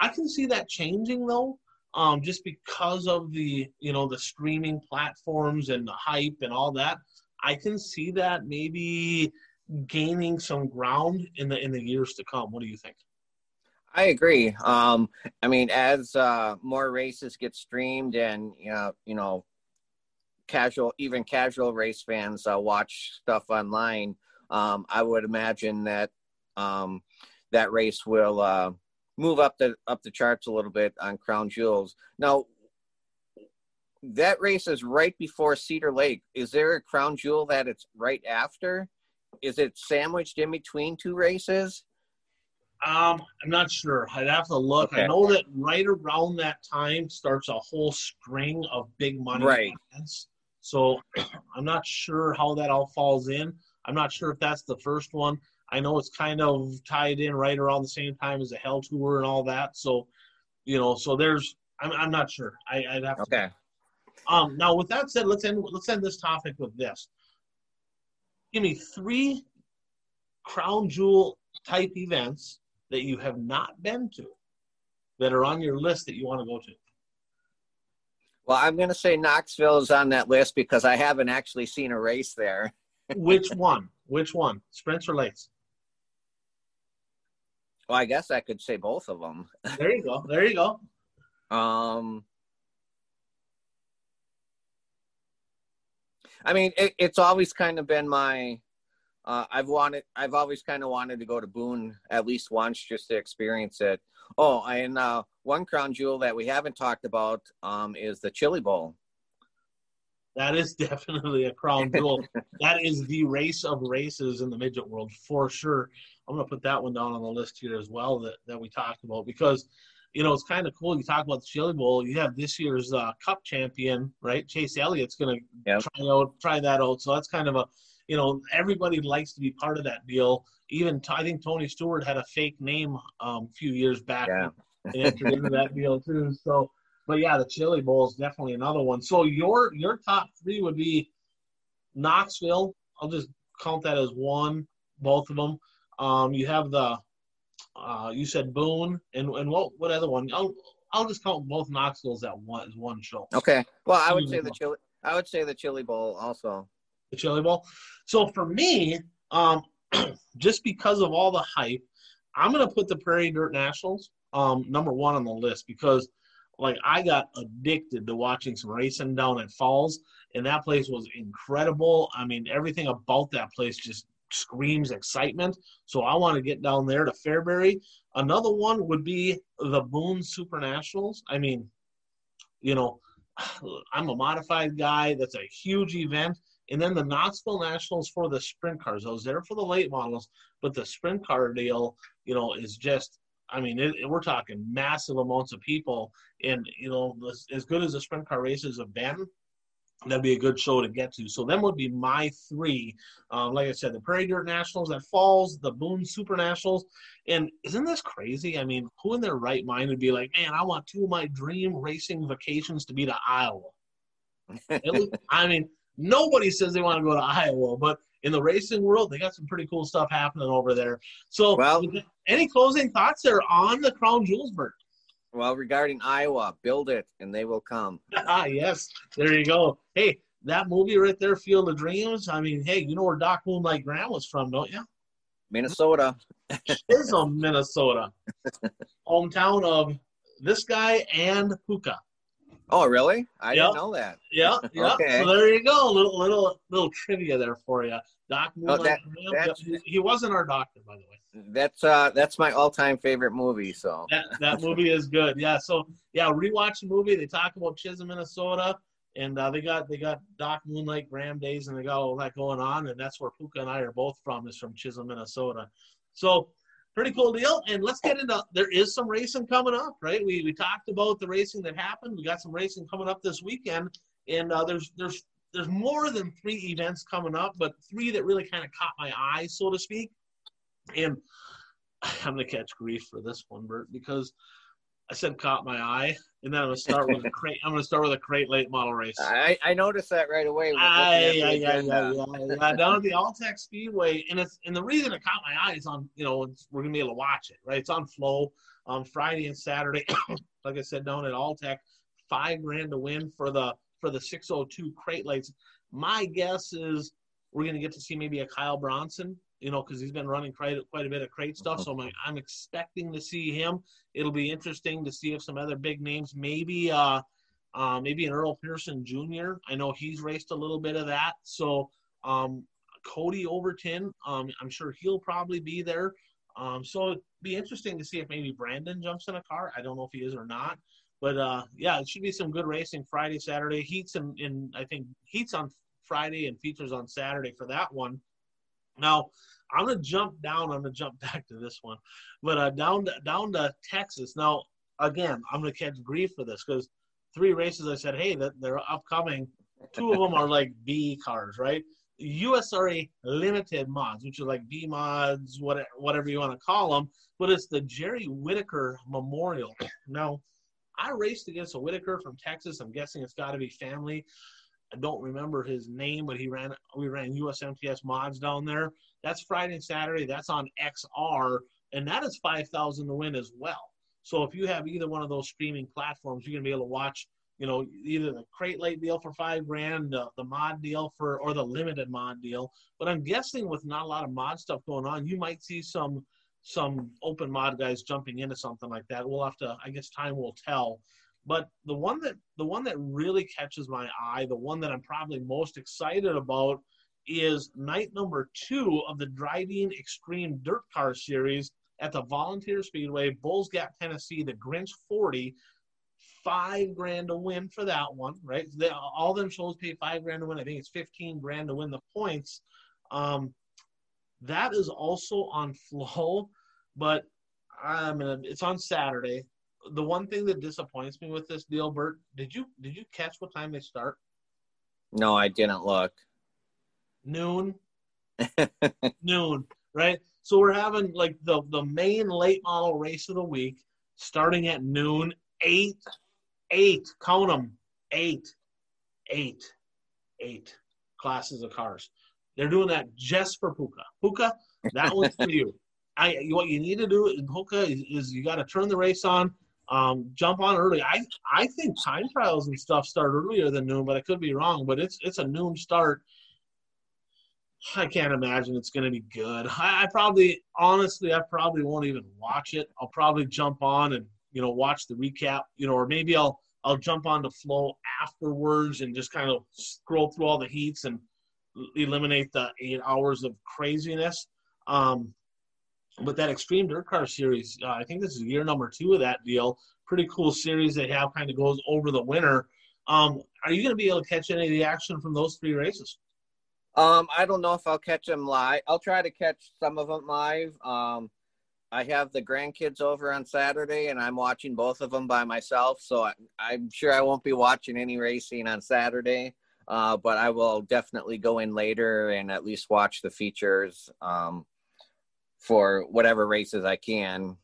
[SPEAKER 1] I can see that changing though, um, just because of the you know the streaming platforms and the hype and all that. I can see that maybe gaining some ground in the in the years to come. What do you think?
[SPEAKER 2] I agree. Um, I mean, as uh, more races get streamed and you know, you know, casual, even casual race fans uh, watch stuff online, um, I would imagine that um, that race will uh, move up the up the charts a little bit on Crown Jewels. Now, that race is right before Cedar Lake. Is there a Crown Jewel that it's right after? Is it sandwiched in between two races?
[SPEAKER 1] Um, I'm not sure. I'd have to look. Okay. I know that right around that time starts a whole string of big money
[SPEAKER 2] right.
[SPEAKER 1] events. So I'm not sure how that all falls in. I'm not sure if that's the first one. I know it's kind of tied in right around the same time as the Hell Tour and all that. So, you know, so there's I'm, I'm not sure. I, would have to.
[SPEAKER 2] Okay.
[SPEAKER 1] Um, now, with that said, let's end let's end this topic with this. Give me three crown jewel type events that you have not been to that are on your list that you want to go to.
[SPEAKER 2] Well, I'm going to say Knoxville is on that list because I haven't actually seen a race there.
[SPEAKER 1] Which one? Which one? Sprints or lates?
[SPEAKER 2] Well, I guess I could say both of them.
[SPEAKER 1] There you go. There you go.
[SPEAKER 2] Um, I mean, it, it's always kind of been my. Uh, I've wanted. I've always kind of wanted to go to Boone at least once just to experience it. Oh, and uh, one crown jewel that we haven't talked about um, is the Chili Bowl.
[SPEAKER 1] That is definitely a crown jewel. that is the race of races in the midget world for sure. I'm going to put that one down on the list here as well that, that we talked about because, you know, it's kind of cool. You talk about the Chili Bowl. You have this year's uh, Cup champion, right? Chase Elliott's going to yep. try out try that out. So that's kind of a, you know, everybody likes to be part of that deal. Even I think Tony Stewart had a fake name um, a few years back yeah. and entered into that deal too. So but yeah, the Chili Bowl is definitely another one. So your your top three would be Knoxville. I'll just count that as one. Both of them. Um, you have the uh, you said Boone and and what what other one? I'll I'll just count both Knoxville's at one as one show.
[SPEAKER 2] Okay. Well, I would say the chili. I would say the Chili Bowl also.
[SPEAKER 1] Chili Bowl. So for me, um, just because of all the hype, I'm gonna put the Prairie Dirt Nationals um, number one on the list because like I got addicted to watching some racing down at Falls, and that place was incredible. I mean, everything about that place just screams excitement. So I want to get down there to Fairbury. Another one would be the Boone Super Nationals. I mean, you know, I'm a modified guy. That's a huge event. And then the Knoxville Nationals for the sprint cars. I was there for the late models, but the sprint car deal, you know, is just I mean, it, it, we're talking massive amounts of people, and you know, as, as good as the sprint car races have been, that'd be a good show to get to. So them would be my three. Um, like I said, the Prairie Dirt Nationals that falls, the Boone Super Nationals, and isn't this crazy? I mean, who in their right mind would be like, man, I want two of my dream racing vacations to be to Iowa? I mean, Nobody says they want to go to Iowa, but in the racing world, they got some pretty cool stuff happening over there. So,
[SPEAKER 2] Well-
[SPEAKER 1] any closing thoughts there on the Crown Jewels, Bert?
[SPEAKER 2] Well, regarding Iowa, build it and they will come.
[SPEAKER 1] ah, yes, there you go. Hey, that movie right there, Field of Dreams. I mean, hey, you know where Doc Moonlight Graham was from, don't you?
[SPEAKER 2] Minnesota.
[SPEAKER 1] Chisholm, Minnesota, hometown of this guy and Pooka.
[SPEAKER 2] Oh, really? I
[SPEAKER 1] Yep.
[SPEAKER 2] didn't know that.
[SPEAKER 1] Yeah, yeah.
[SPEAKER 2] Okay.
[SPEAKER 1] So there you go, a little little little trivia there for you. Doc Moonlight
[SPEAKER 2] Oh, that-.
[SPEAKER 1] Yep, he, he wasn't our doctor, by the way.
[SPEAKER 2] That's uh that's my all-time favorite movie. So
[SPEAKER 1] That that movie is good. Yeah. So yeah, rewatch the movie. They talk about Chisholm, Minnesota, and uh, they got they got Doc Moonlight Graham days, and they got all that going on, and that's where Pooka and I are both from. Is from Chisholm, Minnesota. So pretty cool deal. And let's get into there is some racing coming up, right? We we talked about the racing that happened. We got some racing coming up this weekend, and uh, there's there's there's more than three events coming up, but three that really kind of caught my eye, so to speak. And I'm gonna catch grief for this one, Bert, because I said caught my eye, and then I'm gonna start with a crate. I'm gonna start with a crate late model race.
[SPEAKER 2] I, I noticed that right away. when looking at
[SPEAKER 1] Aye,
[SPEAKER 2] the
[SPEAKER 1] aye, aye,
[SPEAKER 2] agenda.
[SPEAKER 1] aye, aye, uh, aye. Down at the Alltech Speedway, and it's and the reason it caught my eye is on you know we're gonna be able to watch it right. It's on Flow on Friday and Saturday. like I said, down at Alltech, five grand to win for the for the 602 crate lights. My guess is we're gonna get to see maybe a Kyle Bronson, you know, because he's been running quite quite a bit of crate stuff. So I'm, I'm expecting to see him. It'll be interesting to see if some other big names, maybe uh, uh, maybe an Earl Pearson Jr. I know he's raced a little bit of that. So um, Cody Overton, um, I'm sure he'll probably be there. Um, so it'd be interesting to see if maybe Brandon jumps in a car. I don't know if he is or not. But uh, yeah, it should be some good racing Friday, Saturday. Heats and I think heats on Friday and features on Saturday for that one. Now I'm gonna jump down. I'm gonna jump back to this one, but uh, down to, down to Texas. Now again, I'm gonna catch grief for this because three races I said, hey, that they're upcoming. Two of them are like B cars, right? USRA limited mods, which are like B mods, whatever, whatever you want to call them. But it's the Jerry Whitaker Memorial. Now, I raced against a Whitaker from Texas. I'm guessing it's got to be family. I don't remember his name, but he ran. We ran USMTS mods down there. That's Friday and Saturday. That's on XR, and that is five thousand to win as well. So if you have either one of those streaming platforms, you're gonna be able to watch. You know, either the crate late deal for five grand, the mod deal for, or the limited mod deal. But I'm guessing with not a lot of mod stuff going on, you might see some some open mod guys jumping into something like that. We'll have to. I guess time will tell. But the one that the one that really catches my eye, the one that I'm probably most excited about, is night number two of the Drydene Extreme Dirt Car Series at the Volunteer Speedway, Bulls Gap, Tennessee. The Grinch 40, five grand to win for that one, right? They, all them shows pay five grand to win. I think it's 15 grand to win the points. Um, that is also on Flow, but I'm gonna. It's on Saturday the one thing that disappoints me with this deal, Bert, did you did you catch what time they start?
[SPEAKER 2] No, I didn't look.
[SPEAKER 1] Noon. Noon, right? So we're having like the the main late model race of the week starting at noon. Eight, eight, count them, eight, eight, eight classes of cars. They're doing that just for Pooka. Pooka, that one's for you. I what you need to do in Pooka is, is you got to turn the race on, um, jump on early. I I think time trials and stuff start earlier than noon, but I could be wrong. But it's it's a noon start. I can't imagine it's going to be good. I, I probably, honestly, I probably won't even watch it. I'll probably jump on and you know watch the recap, you know, or maybe I'll I'll jump on to flow afterwards and just kind of scroll through all the heats and eliminate the eight hours of craziness. Um, but that Extreme Dirt Car Series, uh, I think this is year number two of that deal. Pretty cool series they have, kind of goes over the winter. Um, are you going to be able to catch any of the action from those three races?
[SPEAKER 2] Um, I don't know if I'll catch them live. I'll try to catch some of them live. Um, I have the grandkids over on Saturday, and I'm watching both of them by myself. So I, I'm sure I won't be watching any racing on Saturday. Uh, but I will definitely go in later and at least watch the features um, for whatever races I can.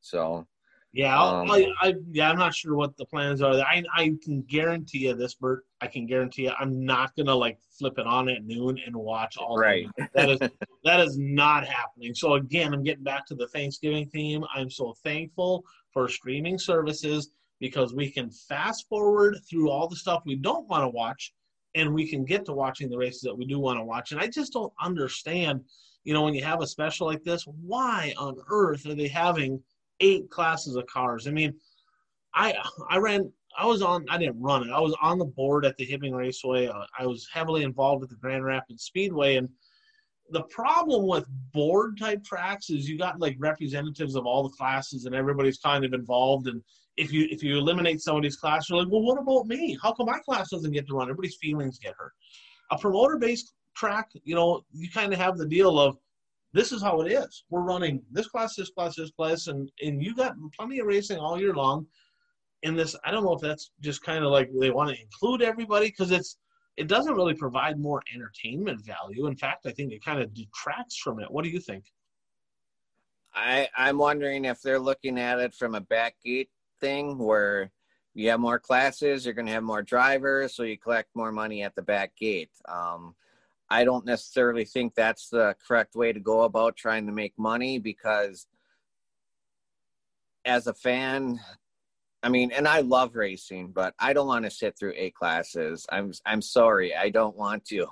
[SPEAKER 2] So,
[SPEAKER 1] Yeah, um, I, I, yeah, I'm not sure what the plans are. I, I can guarantee you this, Bert. I can guarantee you, I'm not gonna like flip it on at noon and watch all.
[SPEAKER 2] Right.
[SPEAKER 1] That is that is not happening. So again, I'm getting back to the Thanksgiving theme. I'm so thankful for streaming services because we can fast forward through all the stuff we don't want to watch, and we can get to watching the races that we do want to watch. And I just don't understand, you know, when you have a special like this, why on earth are they having eight classes of cars. I mean, I I ran. I was on. I didn't run it. I was on the board at the Hibbing Raceway. Uh, I was heavily involved at the Grand Rapids Speedway, and the problem with board type tracks is you got like representatives of all the classes, and everybody's kind of involved. And if you if you eliminate somebody's class, you're like, well, what about me? How come my class doesn't get to run? Everybody's feelings get hurt. A promoter based track, you know, you kind of have the deal of this is how it is. We're running this class, this class, this class, and and you got plenty of racing all year long. In this, I don't know if that's just kind of like they want to include everybody because it's it doesn't really provide more entertainment value. In fact, I think it kind of detracts from it. What do you think?
[SPEAKER 2] I I'm wondering if they're looking at it from a back gate thing where you have more classes, you're going to have more drivers, so you collect more money at the back gate. Um, I don't necessarily think that's the correct way to go about trying to make money because as a fan, I mean, and I love racing, but I don't want to sit through eight classes. I'm I'm sorry, I don't want to.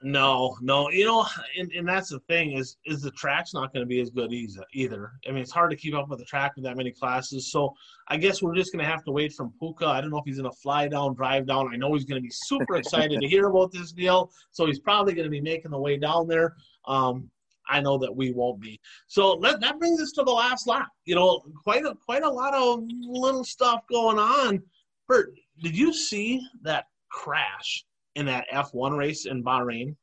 [SPEAKER 1] No, no, you know, and, and that's the thing is is the track's not going to be as good either. I mean, it's hard to keep up with the track with that many classes. So I guess we're just going to have to wait from Pooka. I don't know if he's going to fly down, drive down. I know he's going to be super excited to hear about this deal. So he's probably going to be making the way down there. Um, I know that we won't be. So let, that brings us to the last lap. You know, quite a quite a lot of little stuff going on. Bert, did you see that crash in that F1 race in Bahrain?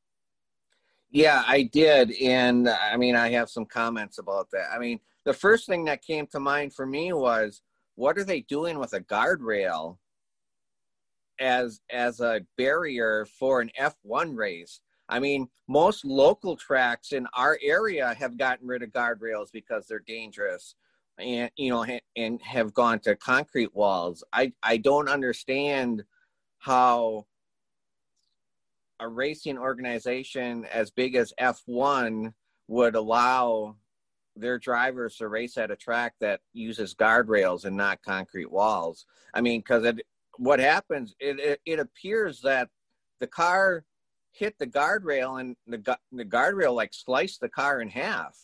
[SPEAKER 2] Yeah, I did. And I mean, I have some comments about that. I mean, the first thing that came to mind for me was what are they doing with a guardrail as as a barrier for an F1 race? I mean, most local tracks in our area have gotten rid of guardrails because they're dangerous and you know and have gone to concrete walls. I I don't understand how a racing organization as big as F1 would allow their drivers to race at a track that uses guardrails and not concrete walls. I mean, because what happens, it, it, it, appears that the car hit the guardrail and the, the guardrail like sliced the car in half.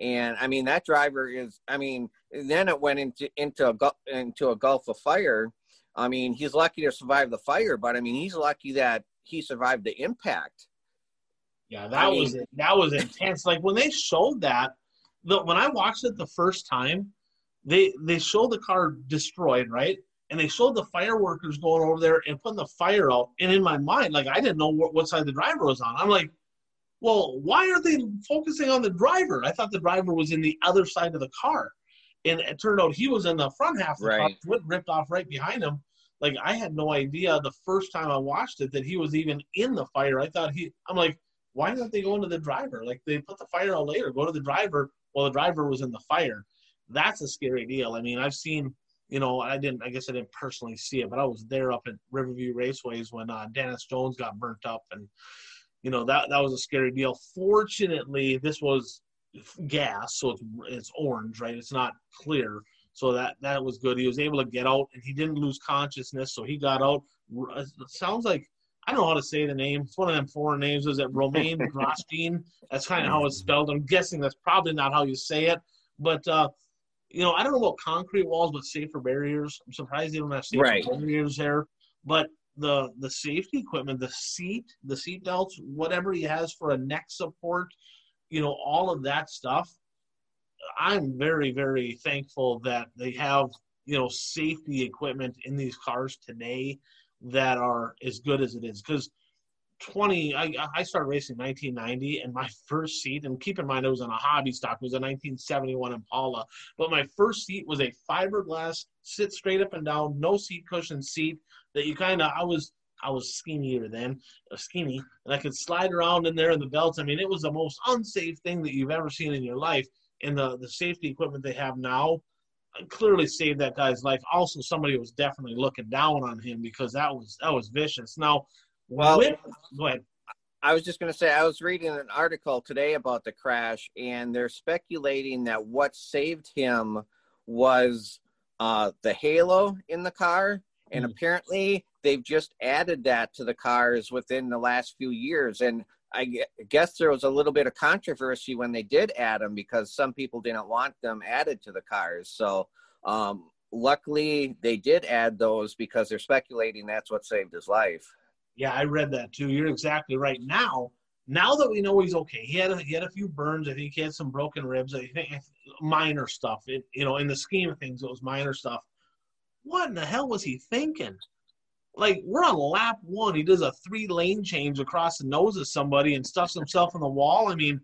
[SPEAKER 2] And I mean, that driver is, I mean, then it went into, into a, into a gulf of fire. I mean, he's lucky to survive the fire, but I mean, he's lucky that he survived the impact.
[SPEAKER 1] Yeah, that I was mean, that was intense. Like when they showed that, the when I watched it the first time, they they showed the car destroyed, right? And they showed the fire workers going over there and putting the fire out. And in my mind, like I didn't know what, what side the driver was on. I'm like, well, why are they focusing on the driver? I thought the driver was in the other side of the car. And it turned out he was in the front half of the right. car, ripped off right behind him like I had no idea the first time I watched it that he was even in the fire. I thought he I'm like, why don't they go into the driver? Like they put the fire out later, go to the driver while the driver was in the fire. That's a scary deal. I mean, I've seen, you know, I didn't I guess I didn't personally see it, but I was there up at Riverview Raceways when uh, Dennis Jones got burnt up and you know that that was a scary deal. Fortunately, this was gas, so it's it's orange, right? It's not clear. So that that was good. He was able to get out, and he didn't lose consciousness. So he got out. It sounds like I don't know how to say the name. It's one of them foreign names. Is it Romain Grosjean? That's kind of how it's spelled. I'm guessing that's probably not how you say it. But uh, you know, I don't know about concrete walls, but safer barriers. I'm surprised they don't have safer right. barriers there. But the the safety equipment, the seat, the seat belts, whatever he has for a neck support, you know, all of that stuff I'm very, very thankful that they have, you know, safety equipment in these cars today that are as good as it is. Because 20, I, I started racing 1990, and my first seat, and keep in mind it was on a hobby stock, it was a 1971 Impala, but my first seat was a fiberglass, sit straight up and down, no seat cushion seat that you kind of, I was, I was skinnier then, uh, skinny, and I could slide around in there in the belts. I mean, it was the most unsafe thing that you've ever seen in your life and the the safety equipment they have now clearly saved that guy's life. Also, somebody was definitely looking down on him because that was that was vicious. Now,
[SPEAKER 2] well,
[SPEAKER 1] with, go ahead.
[SPEAKER 2] I was just going to say, I was reading an article today about the crash, and they're speculating that what saved him was uh, the halo in the car. And mm. apparently, they've just added that to the cars within the last few years. And I guess there was a little bit of controversy when they did add them because some people didn't want them added to the cars. So, um, luckily, they did add those because they're speculating that's what saved his life.
[SPEAKER 1] Yeah, I read that too. You're exactly right. Now, now that we know he's okay, he had a, he had a few burns. I think he had some broken ribs. I think minor stuff. It, you know, in the scheme of things, it was minor stuff. What in the hell was he thinking? Like we're on lap one, he does a three lane change across the nose of somebody and stuffs himself in the wall. I mean,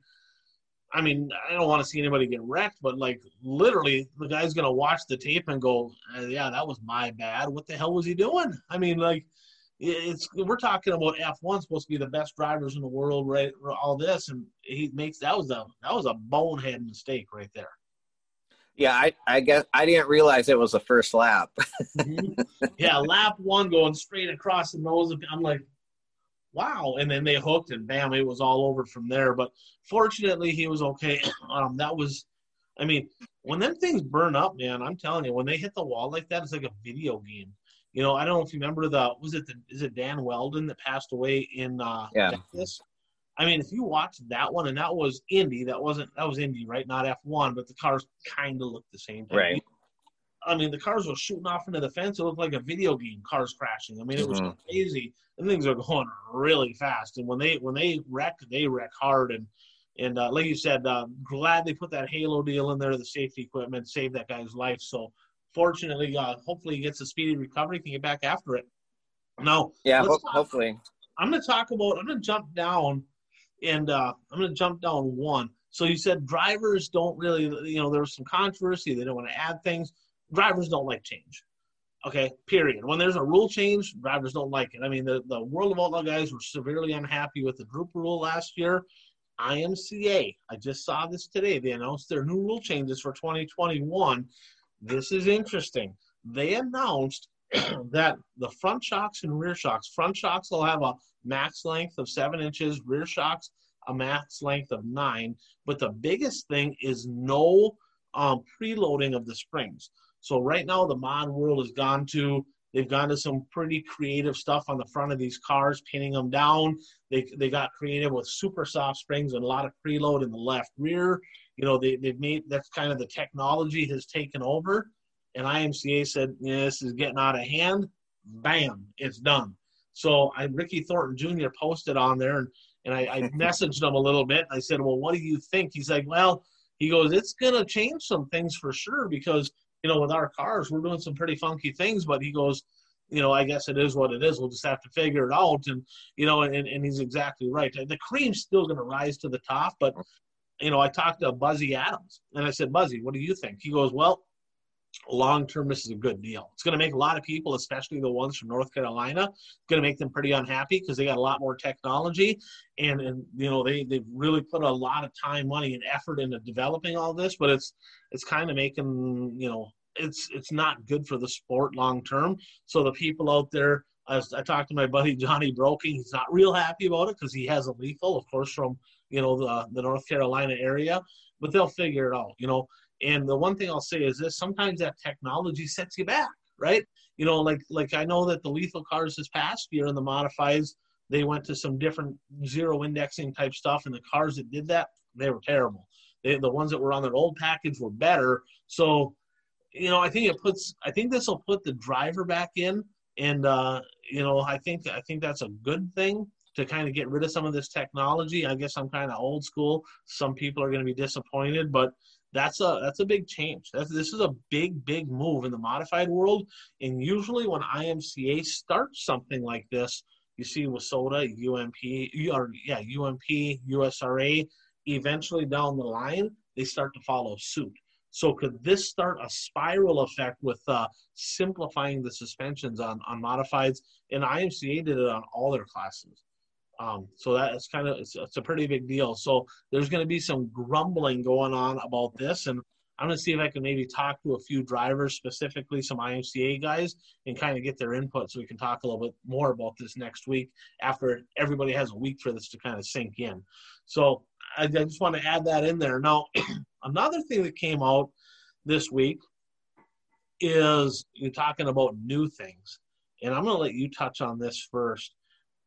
[SPEAKER 1] I mean, I don't want to see anybody get wrecked, but like literally, the guy's gonna watch the tape and go, uh, "Yeah, that was my bad. What the hell was he doing?" I mean, like it's we're talking about F1 supposed to be the best drivers in the world, right? All this, and he makes that was a that was a bonehead mistake right there.
[SPEAKER 2] Yeah, I, I guess I didn't realize it was the first lap.
[SPEAKER 1] mm-hmm. Yeah, lap one going straight across the nose. Of, I'm like, wow. And then they hooked, and bam, it was all over from there. But fortunately, he was okay. Um, that was, I mean, when them things burn up, man, I'm telling you, when they hit the wall like that, it's like a video game. You know, I don't know if you remember the was it the is it Dan Wheldon that passed away in uh,
[SPEAKER 2] yeah.
[SPEAKER 1] Texas? I mean, if you watch that one, and that was Indy, that wasn't that was Indy, right? Not F one, but the cars kind of looked the same.
[SPEAKER 2] Right.
[SPEAKER 1] I mean, the cars were shooting off into the fence. It looked like a video game. Cars crashing. I mean, it was mm-hmm. crazy. And things are going really fast. And when they when they wreck, they wreck hard. And and uh, like you said, uh, glad they put that Halo deal in there, the safety equipment, saved that guy's life. So fortunately, uh, hopefully he gets a speedy recovery, can get back after it. No.
[SPEAKER 2] yeah, ho- hopefully.
[SPEAKER 1] I'm going to talk about. I'm going to jump down, and uh, I'm going to jump down one. So you said drivers don't really, you know, there was some controversy. They don't want to add things. Drivers don't like change. Okay, period. When there's a rule change, drivers don't like it. I mean, the, the World of Outlaw guys were severely unhappy with the group rule last year. IMCA, I just saw this today. They announced their new rule changes for 2021 this is interesting. They announced that the front shocks and rear shocks, front shocks will have a max length of seven inches, rear shocks a max length of nine. But the biggest thing is no um, preloading of the springs. So right now the mod world has gone to they've gone to some pretty creative stuff on the front of these cars, pinning them down. They they got creative with super soft springs and a lot of preload in the left rear you know, they, they've made that's kind of the technology has taken over. And IMCA said, yeah, this is getting out of hand. Bam, it's done. So I, Ricky Thornton Jr. posted on there and, and I, I messaged him a little bit. I said, well, what do you think? He's like, well, he goes, it's going to change some things for sure because, you know, with our cars, we're doing some pretty funky things. But he goes, you know, I guess it is what it is. We'll just have to figure it out. And, you know, and, and he's exactly right. The cream's still going to rise to the top, but you know, I talked to Buzzy Adams and I said, Buzzy, what do you think? He goes, Well, long term, this is a good deal. It's going to make a lot of people, especially the ones from North Carolina, going to make them pretty unhappy because they got a lot more technology, and and you know they they've really put a lot of time, money, and effort into developing all this. But it's it's kind of making you know it's it's not good for the sport long term. So the people out there. I, I talked to my buddy Johnny Broking. He's not real happy about it because he has a lethal, of course, from you know, the, the North Carolina area, but they'll figure it out, you know. And the one thing I'll say is this sometimes that technology sets you back, right? You know, like like I know that the lethal cars this past year and the modifies, they went to some different zero indexing type stuff, and the cars that did that, they were terrible. They, the ones that were on their old package were better. So, you know, I think it puts I think this will put the driver back in and uh, you know, I think I think that's a good thing to kind of get rid of some of this technology. I guess I'm kind of old school. Some people are going to be disappointed, but that's a that's a big change. That's, this is a big big move in the modified world. And usually when IMCA starts something like this, you see WISSOTA, UMP, or yeah, UMP, USRA. Eventually down the line, they start to follow suit. So could this start a spiral effect with uh, simplifying the suspensions on, on modifieds? And IMCA did it on all their classes. Um, so that's kind of it's, it's, a pretty big deal. So there's going to be some grumbling going on about this, and I'm going to see if I can maybe talk to a few drivers, specifically some IMCA guys, and kind of get their input so we can talk a little bit more about this next week after everybody has a week for this to kind of sink in. So I, I just want to add that in there. Now, another thing that came out this week is you're talking about new things. And I'm going to let you touch on this first.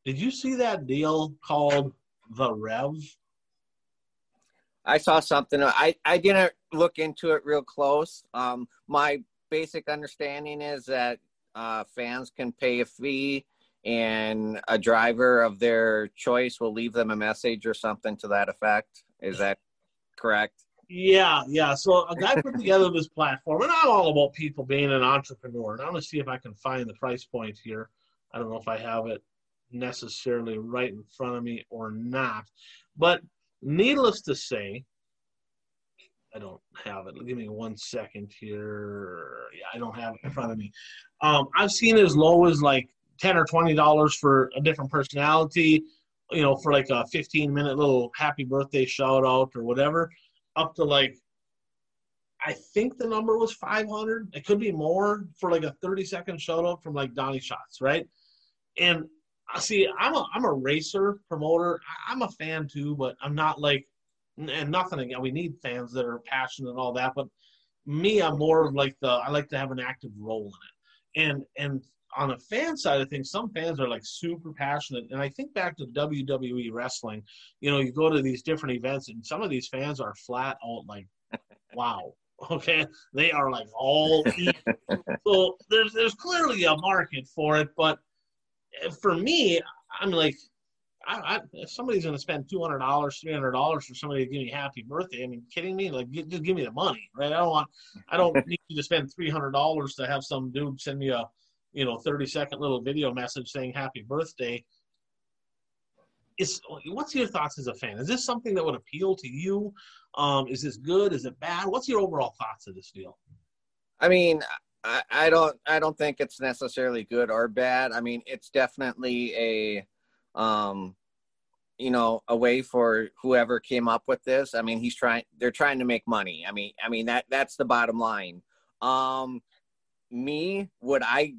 [SPEAKER 1] Did you see that deal called the Rev?
[SPEAKER 2] I saw something. I, I didn't look into it real close. Um, my basic understanding is that uh, fans can pay a fee and a driver of their choice will leave them a message or something to that effect. Is that correct?
[SPEAKER 1] Yeah, yeah. So a guy put together this platform, and I'm all about people being an entrepreneur. And I'm going to see if I can find the price point here. I don't know if I have it necessarily right in front of me or not. But needless to say, I don't have it. Give me one second here. Yeah, I don't have it in front of me. Um, I've seen as low as like ten or twenty dollars for a different personality. You know, for like a fifteen minute little happy birthday shout out or whatever, up to like I think the number was 500. It could be more for like a 30 second shout out from like Donny Schatz, right? And I see, I'm a I'm a racer promoter. I'm a fan too, but I'm not like and nothing again. We need fans that are passionate and all that, but me, I'm more of like the I like to have an active role in it. And and on a fan side of things, some fans are like super passionate. And I think back to WWE wrestling, you know, you go to these different events and some of these fans are flat out like, wow. Okay. They are like all so there's there's clearly a market for it, but for me, I'm like, I, I, if somebody's going to spend two hundred dollars, three hundred dollars for somebody to give me happy birthday, I mean, kidding me? Like, just give me the money, right? I don't want, I don't need you to spend three hundred dollars to have some dude send me a, you know, thirty second little video message saying happy birthday. Is what's your thoughts as a fan? Is this something that would appeal to you? Um, is this good? Is it bad? What's your overall thoughts of this deal?
[SPEAKER 2] I mean, I, I don't, I don't think it's necessarily good or bad. I mean, it's definitely a, um, you know, a way for whoever came up with this. I mean, he's trying, they're trying to make money. I mean, I mean, that, that's the bottom line. Um, me, would I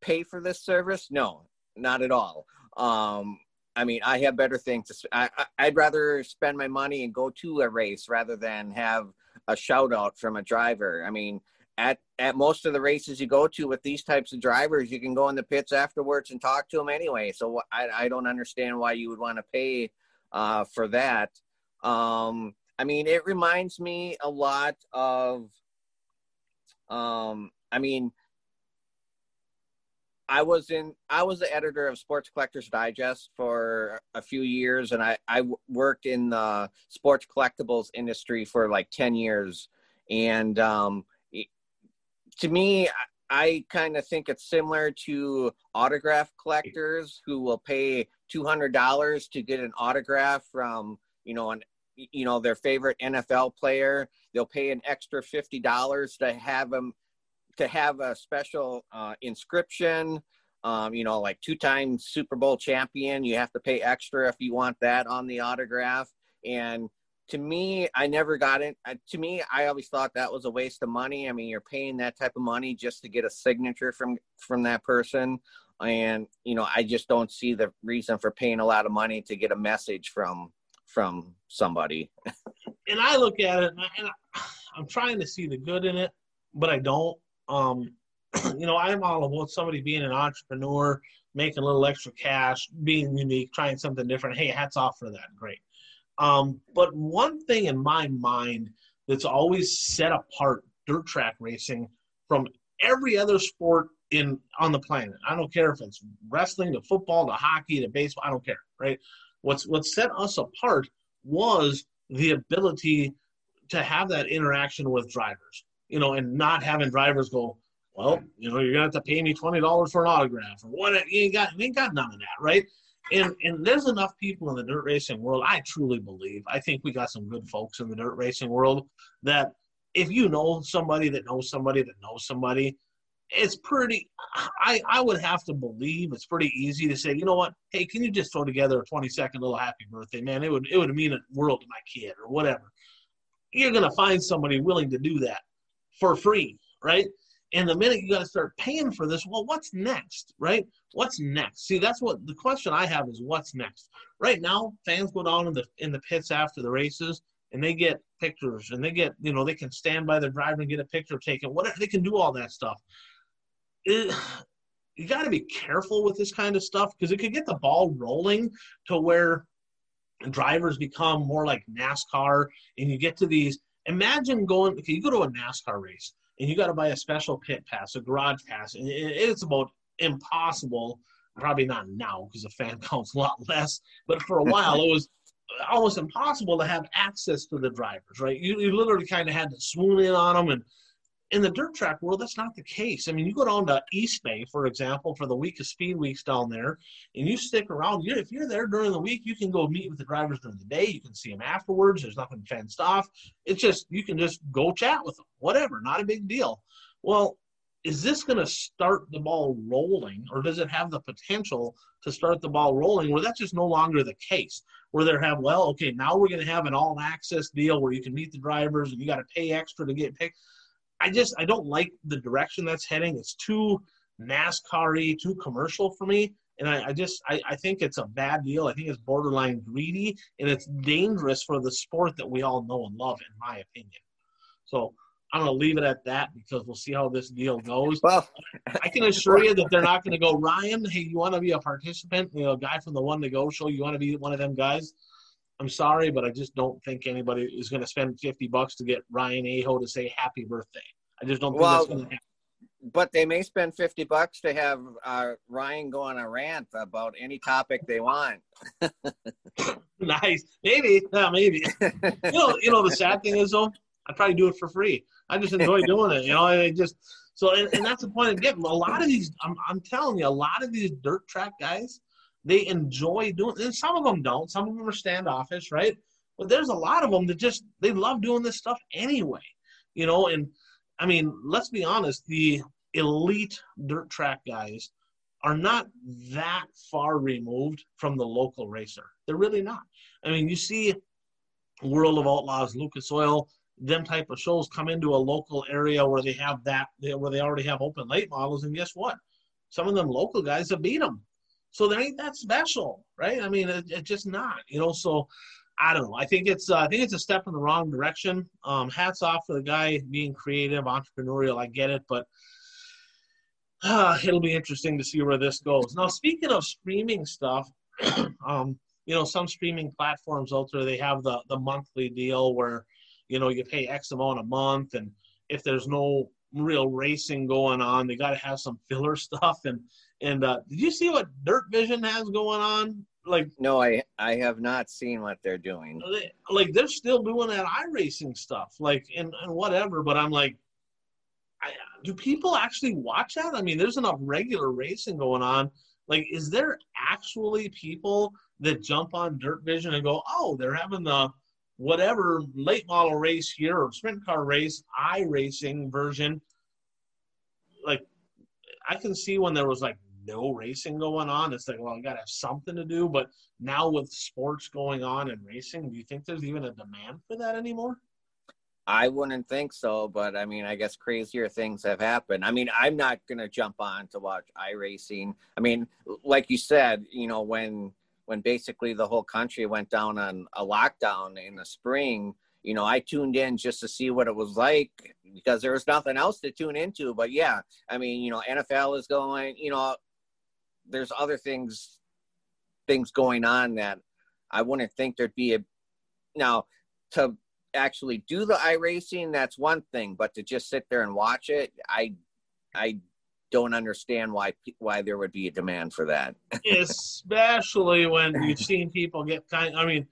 [SPEAKER 2] pay for this service? No, not at all. Um, I mean, I have better things to. I, I'd rather spend my money and go to a race rather than have a shout out from a driver. I mean, at at most of the races you go to with these types of drivers, you can go in the pits afterwards and talk to them anyway. So I, I don't understand why you would want to pay uh, for that. Um, I mean, it reminds me a lot of. Um, I mean, I was in. I was the editor of Sports Collectors Digest for a few years, and I I worked in the sports collectibles industry for like ten years, and um, to me, I kind of think it's similar to autograph collectors who will pay two hundred dollars to get an autograph from you know an you know their favorite NFL player. They'll pay an extra fifty dollars to have them to have a special uh, inscription. Um, you know, like two-time Super Bowl champion. You have to pay extra if you want that on the autograph. And to me, I never got it. Uh, to me, I always thought that was a waste of money. I mean, you're paying that type of money just to get a signature from from that person, and you know, I just don't see the reason for paying a lot of money to get a message from from somebody.
[SPEAKER 1] and I look at it, and, I, am trying to see the good in it, but I don't. Um, you know, I'm all about somebody being an entrepreneur, making a little extra cash, being unique, trying something different. Hey, hats off for that. Great. Um, but one thing in my mind that's always set apart dirt track racing from every other sport in on the planet. I don't care if it's wrestling to football to hockey to baseball. I don't care, right? What's what set us apart was the ability to have that interaction with drivers, you know, and not having drivers go, well, you know, you're gonna have to pay me twenty dollars for an autograph or what? You ain't got, you ain't got none of that, right? And and there's enough people in the dirt racing world. I truly believe. I think we got some good folks in the dirt racing world that if you know somebody that knows somebody that knows somebody, it's pretty. I I would have to believe it's pretty easy to say, you know what? Hey, can you just throw together a 20 second little happy birthday, man? It would it would mean a world to my kid or whatever. you're to find somebody willing to do that for free, right? And the minute you got to start paying for this, well, what's next, right? What's next? See, that's what the question I have is what's next. Right now, fans go down in the in the pits after the races and they get pictures and they get, you know, they can stand by their driver and get a picture taken. Whatever they can do all that stuff. It, you got to be careful with this kind of stuff because it could get the ball rolling to where drivers become more like NASCAR and you get to these. Imagine going, okay, you go to a NASCAR race and you got to buy a special pit pass, a garage pass, and it's about impossible. Probably not now because the fan count's a lot less, but for a while it was almost impossible to have access to the drivers, right? You, you literally kind of had to swoon in on them and in the dirt track world, that's not the case. I mean, you go down to East Bay, for example, for the week of speed weeks down there, and you stick around. You, if you're there during the week, you can go meet with the drivers during the day. You can see them afterwards. There's nothing fenced off. It's just you can just go chat with them, whatever, not a big deal. Well, is this going to start the ball rolling, or does it have the potential to start the ball rolling? Where that's just no longer the case. Where they have, well, okay, now we're going to have an all-access deal where you can meet the drivers and you got to pay extra to get picked I just I don't like the direction that's heading. It's too NASCAR-y, too commercial for me. And I, I just I, I think it's a bad deal. I think it's borderline greedy and it's dangerous for the sport that we all know and love, in my opinion. So I'm going to leave it at that because we'll see how this deal goes. Well, I can assure you that they're not going to go, Ryan, hey, you want to be a participant? You know, guy from the One to Go show, you want to be one of them guys? I'm sorry, but I just don't think anybody is going to spend 50 bucks to get Ryan Aho to say happy birthday. I just don't think well, that's going to happen.
[SPEAKER 2] But they may spend 50 bucks to have uh, Ryan go on a rant about any topic they want.
[SPEAKER 1] nice. Maybe. Yeah, maybe. you know, you know, the sad thing is, though, I probably do it for free. I just enjoy doing it. You know, I just, so, and, and that's the point of getting a lot of these, I'm, I'm telling you, a lot of these dirt track guys, they enjoy doing and some of them don't. Some of them are standoffish right? But there's a lot of them that just they love doing this stuff anyway you know? And i mean let's be honest the elite dirt track guys are not that far removed from the local racer. They're really not. I mean you see world of outlaws lucas oil them type of shows come into a local area where they have that where they already have open late models and guess what? Some of them local guys have beat them so they ain't that special, right? I mean, it's it just not, you know. So I don't know. I think it's uh, I think it's a step in the wrong direction. Um, hats off for the guy being creative, entrepreneurial. I get it, but uh, it'll be interesting to see where this goes. Now, speaking of streaming stuff, um, you know, some streaming platforms out there they have the the monthly deal where you know you pay X amount a month, and if there's no real racing going on, they got to have some filler stuff and and uh, did you see what Dirt Vision has going on? Like,
[SPEAKER 2] no, I I have not seen what they're doing.
[SPEAKER 1] They, like, they're still doing that iRacing stuff, like, and, and whatever. But I'm like, I, do people actually watch that? I mean, there's enough regular racing going on. Like, is there actually people that jump on Dirt Vision and go, oh, they're having the whatever late model race here or sprint car race, iRacing version? Like, I can see when there was like no racing going on, it's like, well, I got to have something to do. But now with sports going on and racing, do you think there's even a demand for that anymore?
[SPEAKER 2] I wouldn't think so, but I mean, I guess crazier things have happened. I mean, I'm not going to jump on to watch iRacing. I mean, like you said, you know, when when basically the whole country went down on a lockdown in the spring, you know, I tuned in just to see what it was like because there was nothing else to tune into. But yeah, I mean, you know, NFL is going, you know, there's other things things going on that I wouldn't think there'd be a now to actually do the iRacing that's one thing but to just sit there and watch it I I don't understand why why there would be a demand for that.
[SPEAKER 1] Especially when you've seen people get kind I mean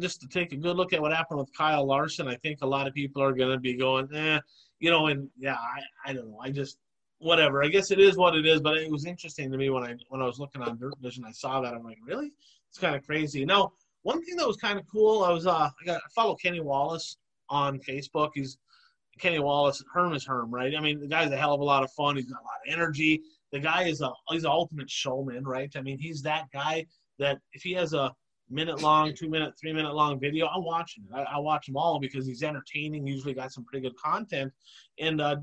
[SPEAKER 1] just to take a good look at what happened with Kyle Larson I think a lot of people are going to be going eh you know and yeah I I don't know I just whatever. I guess it is what it is. But it was interesting to me when I when I was looking on Dirt Vision, I saw that. I'm like, really? It's kind of crazy. Now, one thing that was kind of cool, I was uh, I got I follow Kenny Wallace on Facebook. He's Kenny Wallace. Herm is Herm, right? I mean, the guy's a hell of a lot of fun. He's got a lot of energy. The guy is a he's an ultimate showman, right? I mean, he's that guy that if he has a minute long, two minute, three minute long video, I'm watching it. I, I watch them all because he's entertaining. Usually got some pretty good content, and uh,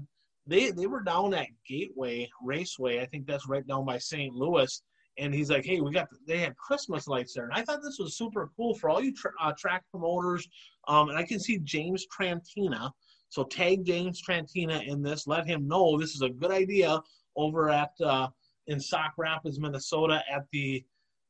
[SPEAKER 1] they they were down at Gateway Raceway. I think that's right down by St. Louis. And he's like, "Hey, we got they had Christmas lights there," and I thought this was super cool for all you tra- uh, track promoters. Um, and I can see James Trantina, so tag James Trantina in this. Let him know this is a good idea over at uh, in Sauk Rapids, Minnesota, at the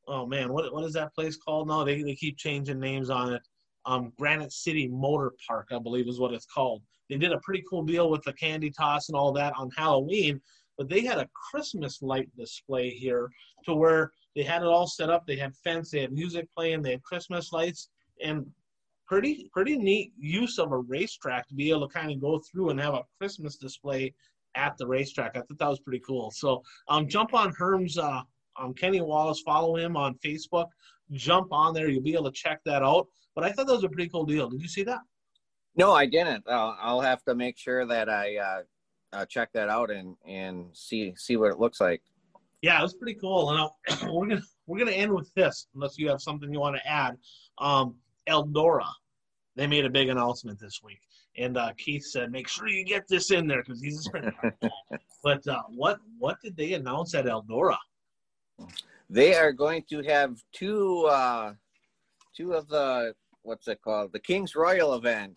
[SPEAKER 1] oh man, what what is that place called now? They they keep changing names on it. Um, Granite City Motor Park, I believe, is what it's called. They did a pretty cool deal with the candy toss and all that on Halloween, but they had a Christmas light display here to where they had it all set up. They had fence, they had music playing, they had Christmas lights, and pretty pretty neat use of a racetrack to be able to kind of go through and have a Christmas display at the racetrack. I thought that was pretty cool. So um, jump on Herm's uh, um, Kenny Wallace. Follow him on Facebook. Jump on there. You'll be able to check that out. But I thought that was a pretty cool deal. Did you see that?
[SPEAKER 2] No, I didn't. Uh, I'll have to make sure that I uh, uh, check that out and and see see what it looks like.
[SPEAKER 1] Yeah, it was pretty cool. And I'll, we're gonna we're gonna end with this, unless you have something you want to add. Um, Eldora, they made a big announcement this week, and uh, Keith said, "Make sure you get this in there because he's a but uh, what what did they announce at Eldora?
[SPEAKER 2] They are going to have two uh, two of the what's it called the King's Royal event.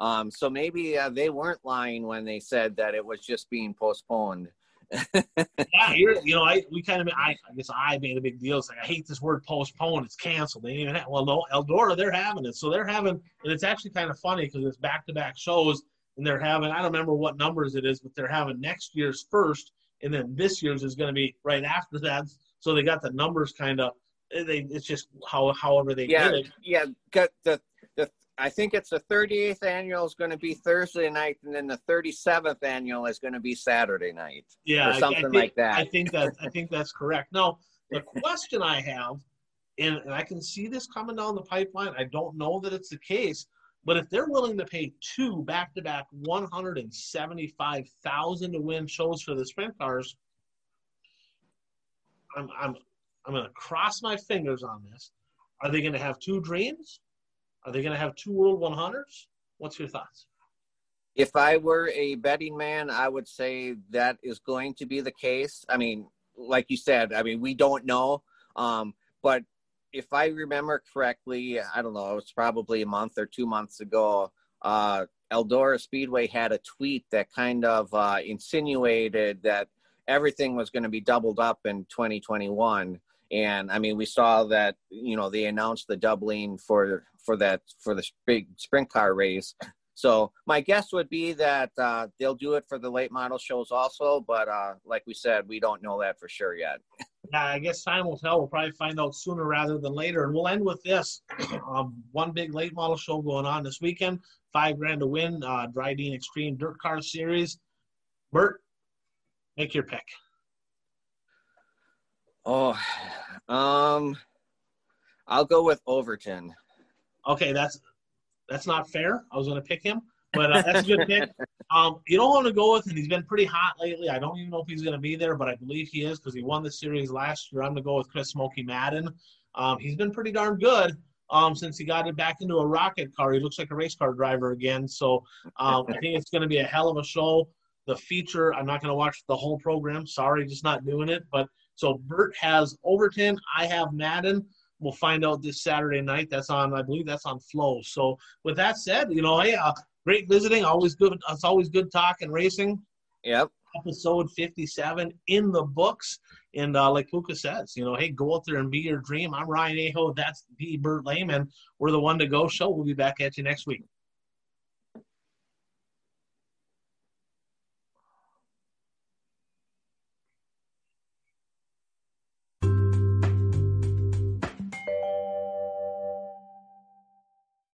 [SPEAKER 2] Um, so maybe uh, they weren't lying when they said that it was just being postponed.
[SPEAKER 1] yeah, here, you know, I we kind of, I, I guess I made a big deal. It's like I hate this word postpone. It's canceled. They even have, well, no, Eldora, they're having it. So they're having, and it's actually kind of funny because it's back to back shows, and they're having. I don't remember what numbers it is, but they're having next year's first, and then this year's is going to be right after that. So they got the numbers kind of. They, it's just how however they
[SPEAKER 2] yeah,
[SPEAKER 1] did it.
[SPEAKER 2] Yeah, got the I think it's the 38th annual is going to be Thursday night, and then the 37th annual is going to be Saturday night.
[SPEAKER 1] Yeah,
[SPEAKER 2] or something
[SPEAKER 1] I think,
[SPEAKER 2] like that.
[SPEAKER 1] I think that I think that's correct. Now, the question I have, and, and I can see this coming down the pipeline. I don't know that it's the case, but if they're willing to pay two back-to-back 175,000 to win shows for the sprint cars, I'm I'm I'm going to cross my fingers on this. Are they going to have two dreams? Are they going to have two World 100s? What's your thoughts?
[SPEAKER 2] If I were a betting man, I would say that is going to be the case. I mean, like you said, I mean, we don't know. Um, but if I remember correctly, I don't know, it was probably a month or two months ago. Uh, Eldora Speedway had a tweet that kind of uh, insinuated that everything was going to be doubled up in 2021. And I mean, we saw that you know they announced the doubling for for that for the big sprint car race. So my guess would be that uh, they'll do it for the late model shows also, but uh, like we said, we don't know that for sure yet.
[SPEAKER 1] Yeah, I guess time will tell. We'll probably find out sooner rather than later. And we'll end with this: um, one big late model show going on this weekend. Five grand to win. Uh, Drydene Extreme Dirt Car Series. Bert, make your pick.
[SPEAKER 2] Oh, um, I'll go with Overton.
[SPEAKER 1] Okay, that's that's not fair. I was going to pick him, but uh, that's a good pick. Um, you don't want to go with, and he's been pretty hot lately. I don't even know if he's going to be there, but I believe he is because he won the series last year. I'm going to go with Chris Smoky Madden. Um, he's been pretty darn good um, since he got it back into a rocket car. He looks like a race car driver again. So um, I think it's going to be a hell of a show. The feature, I'm not going to watch the whole program. Sorry, just not doing it. But so Bert has Overton. I have Madden. We'll find out this Saturday night. That's on, I believe that's on Flow. So with that said, you know, hey, uh, great visiting. Always good. It's always good talking racing.
[SPEAKER 2] Yep.
[SPEAKER 1] Episode 57 in the books. And uh, like Pooka says, you know, hey, go out there and be your dream. I'm Ryan Aho. That's the Bert Lehman. We're the one to go show. We'll be back at you next week.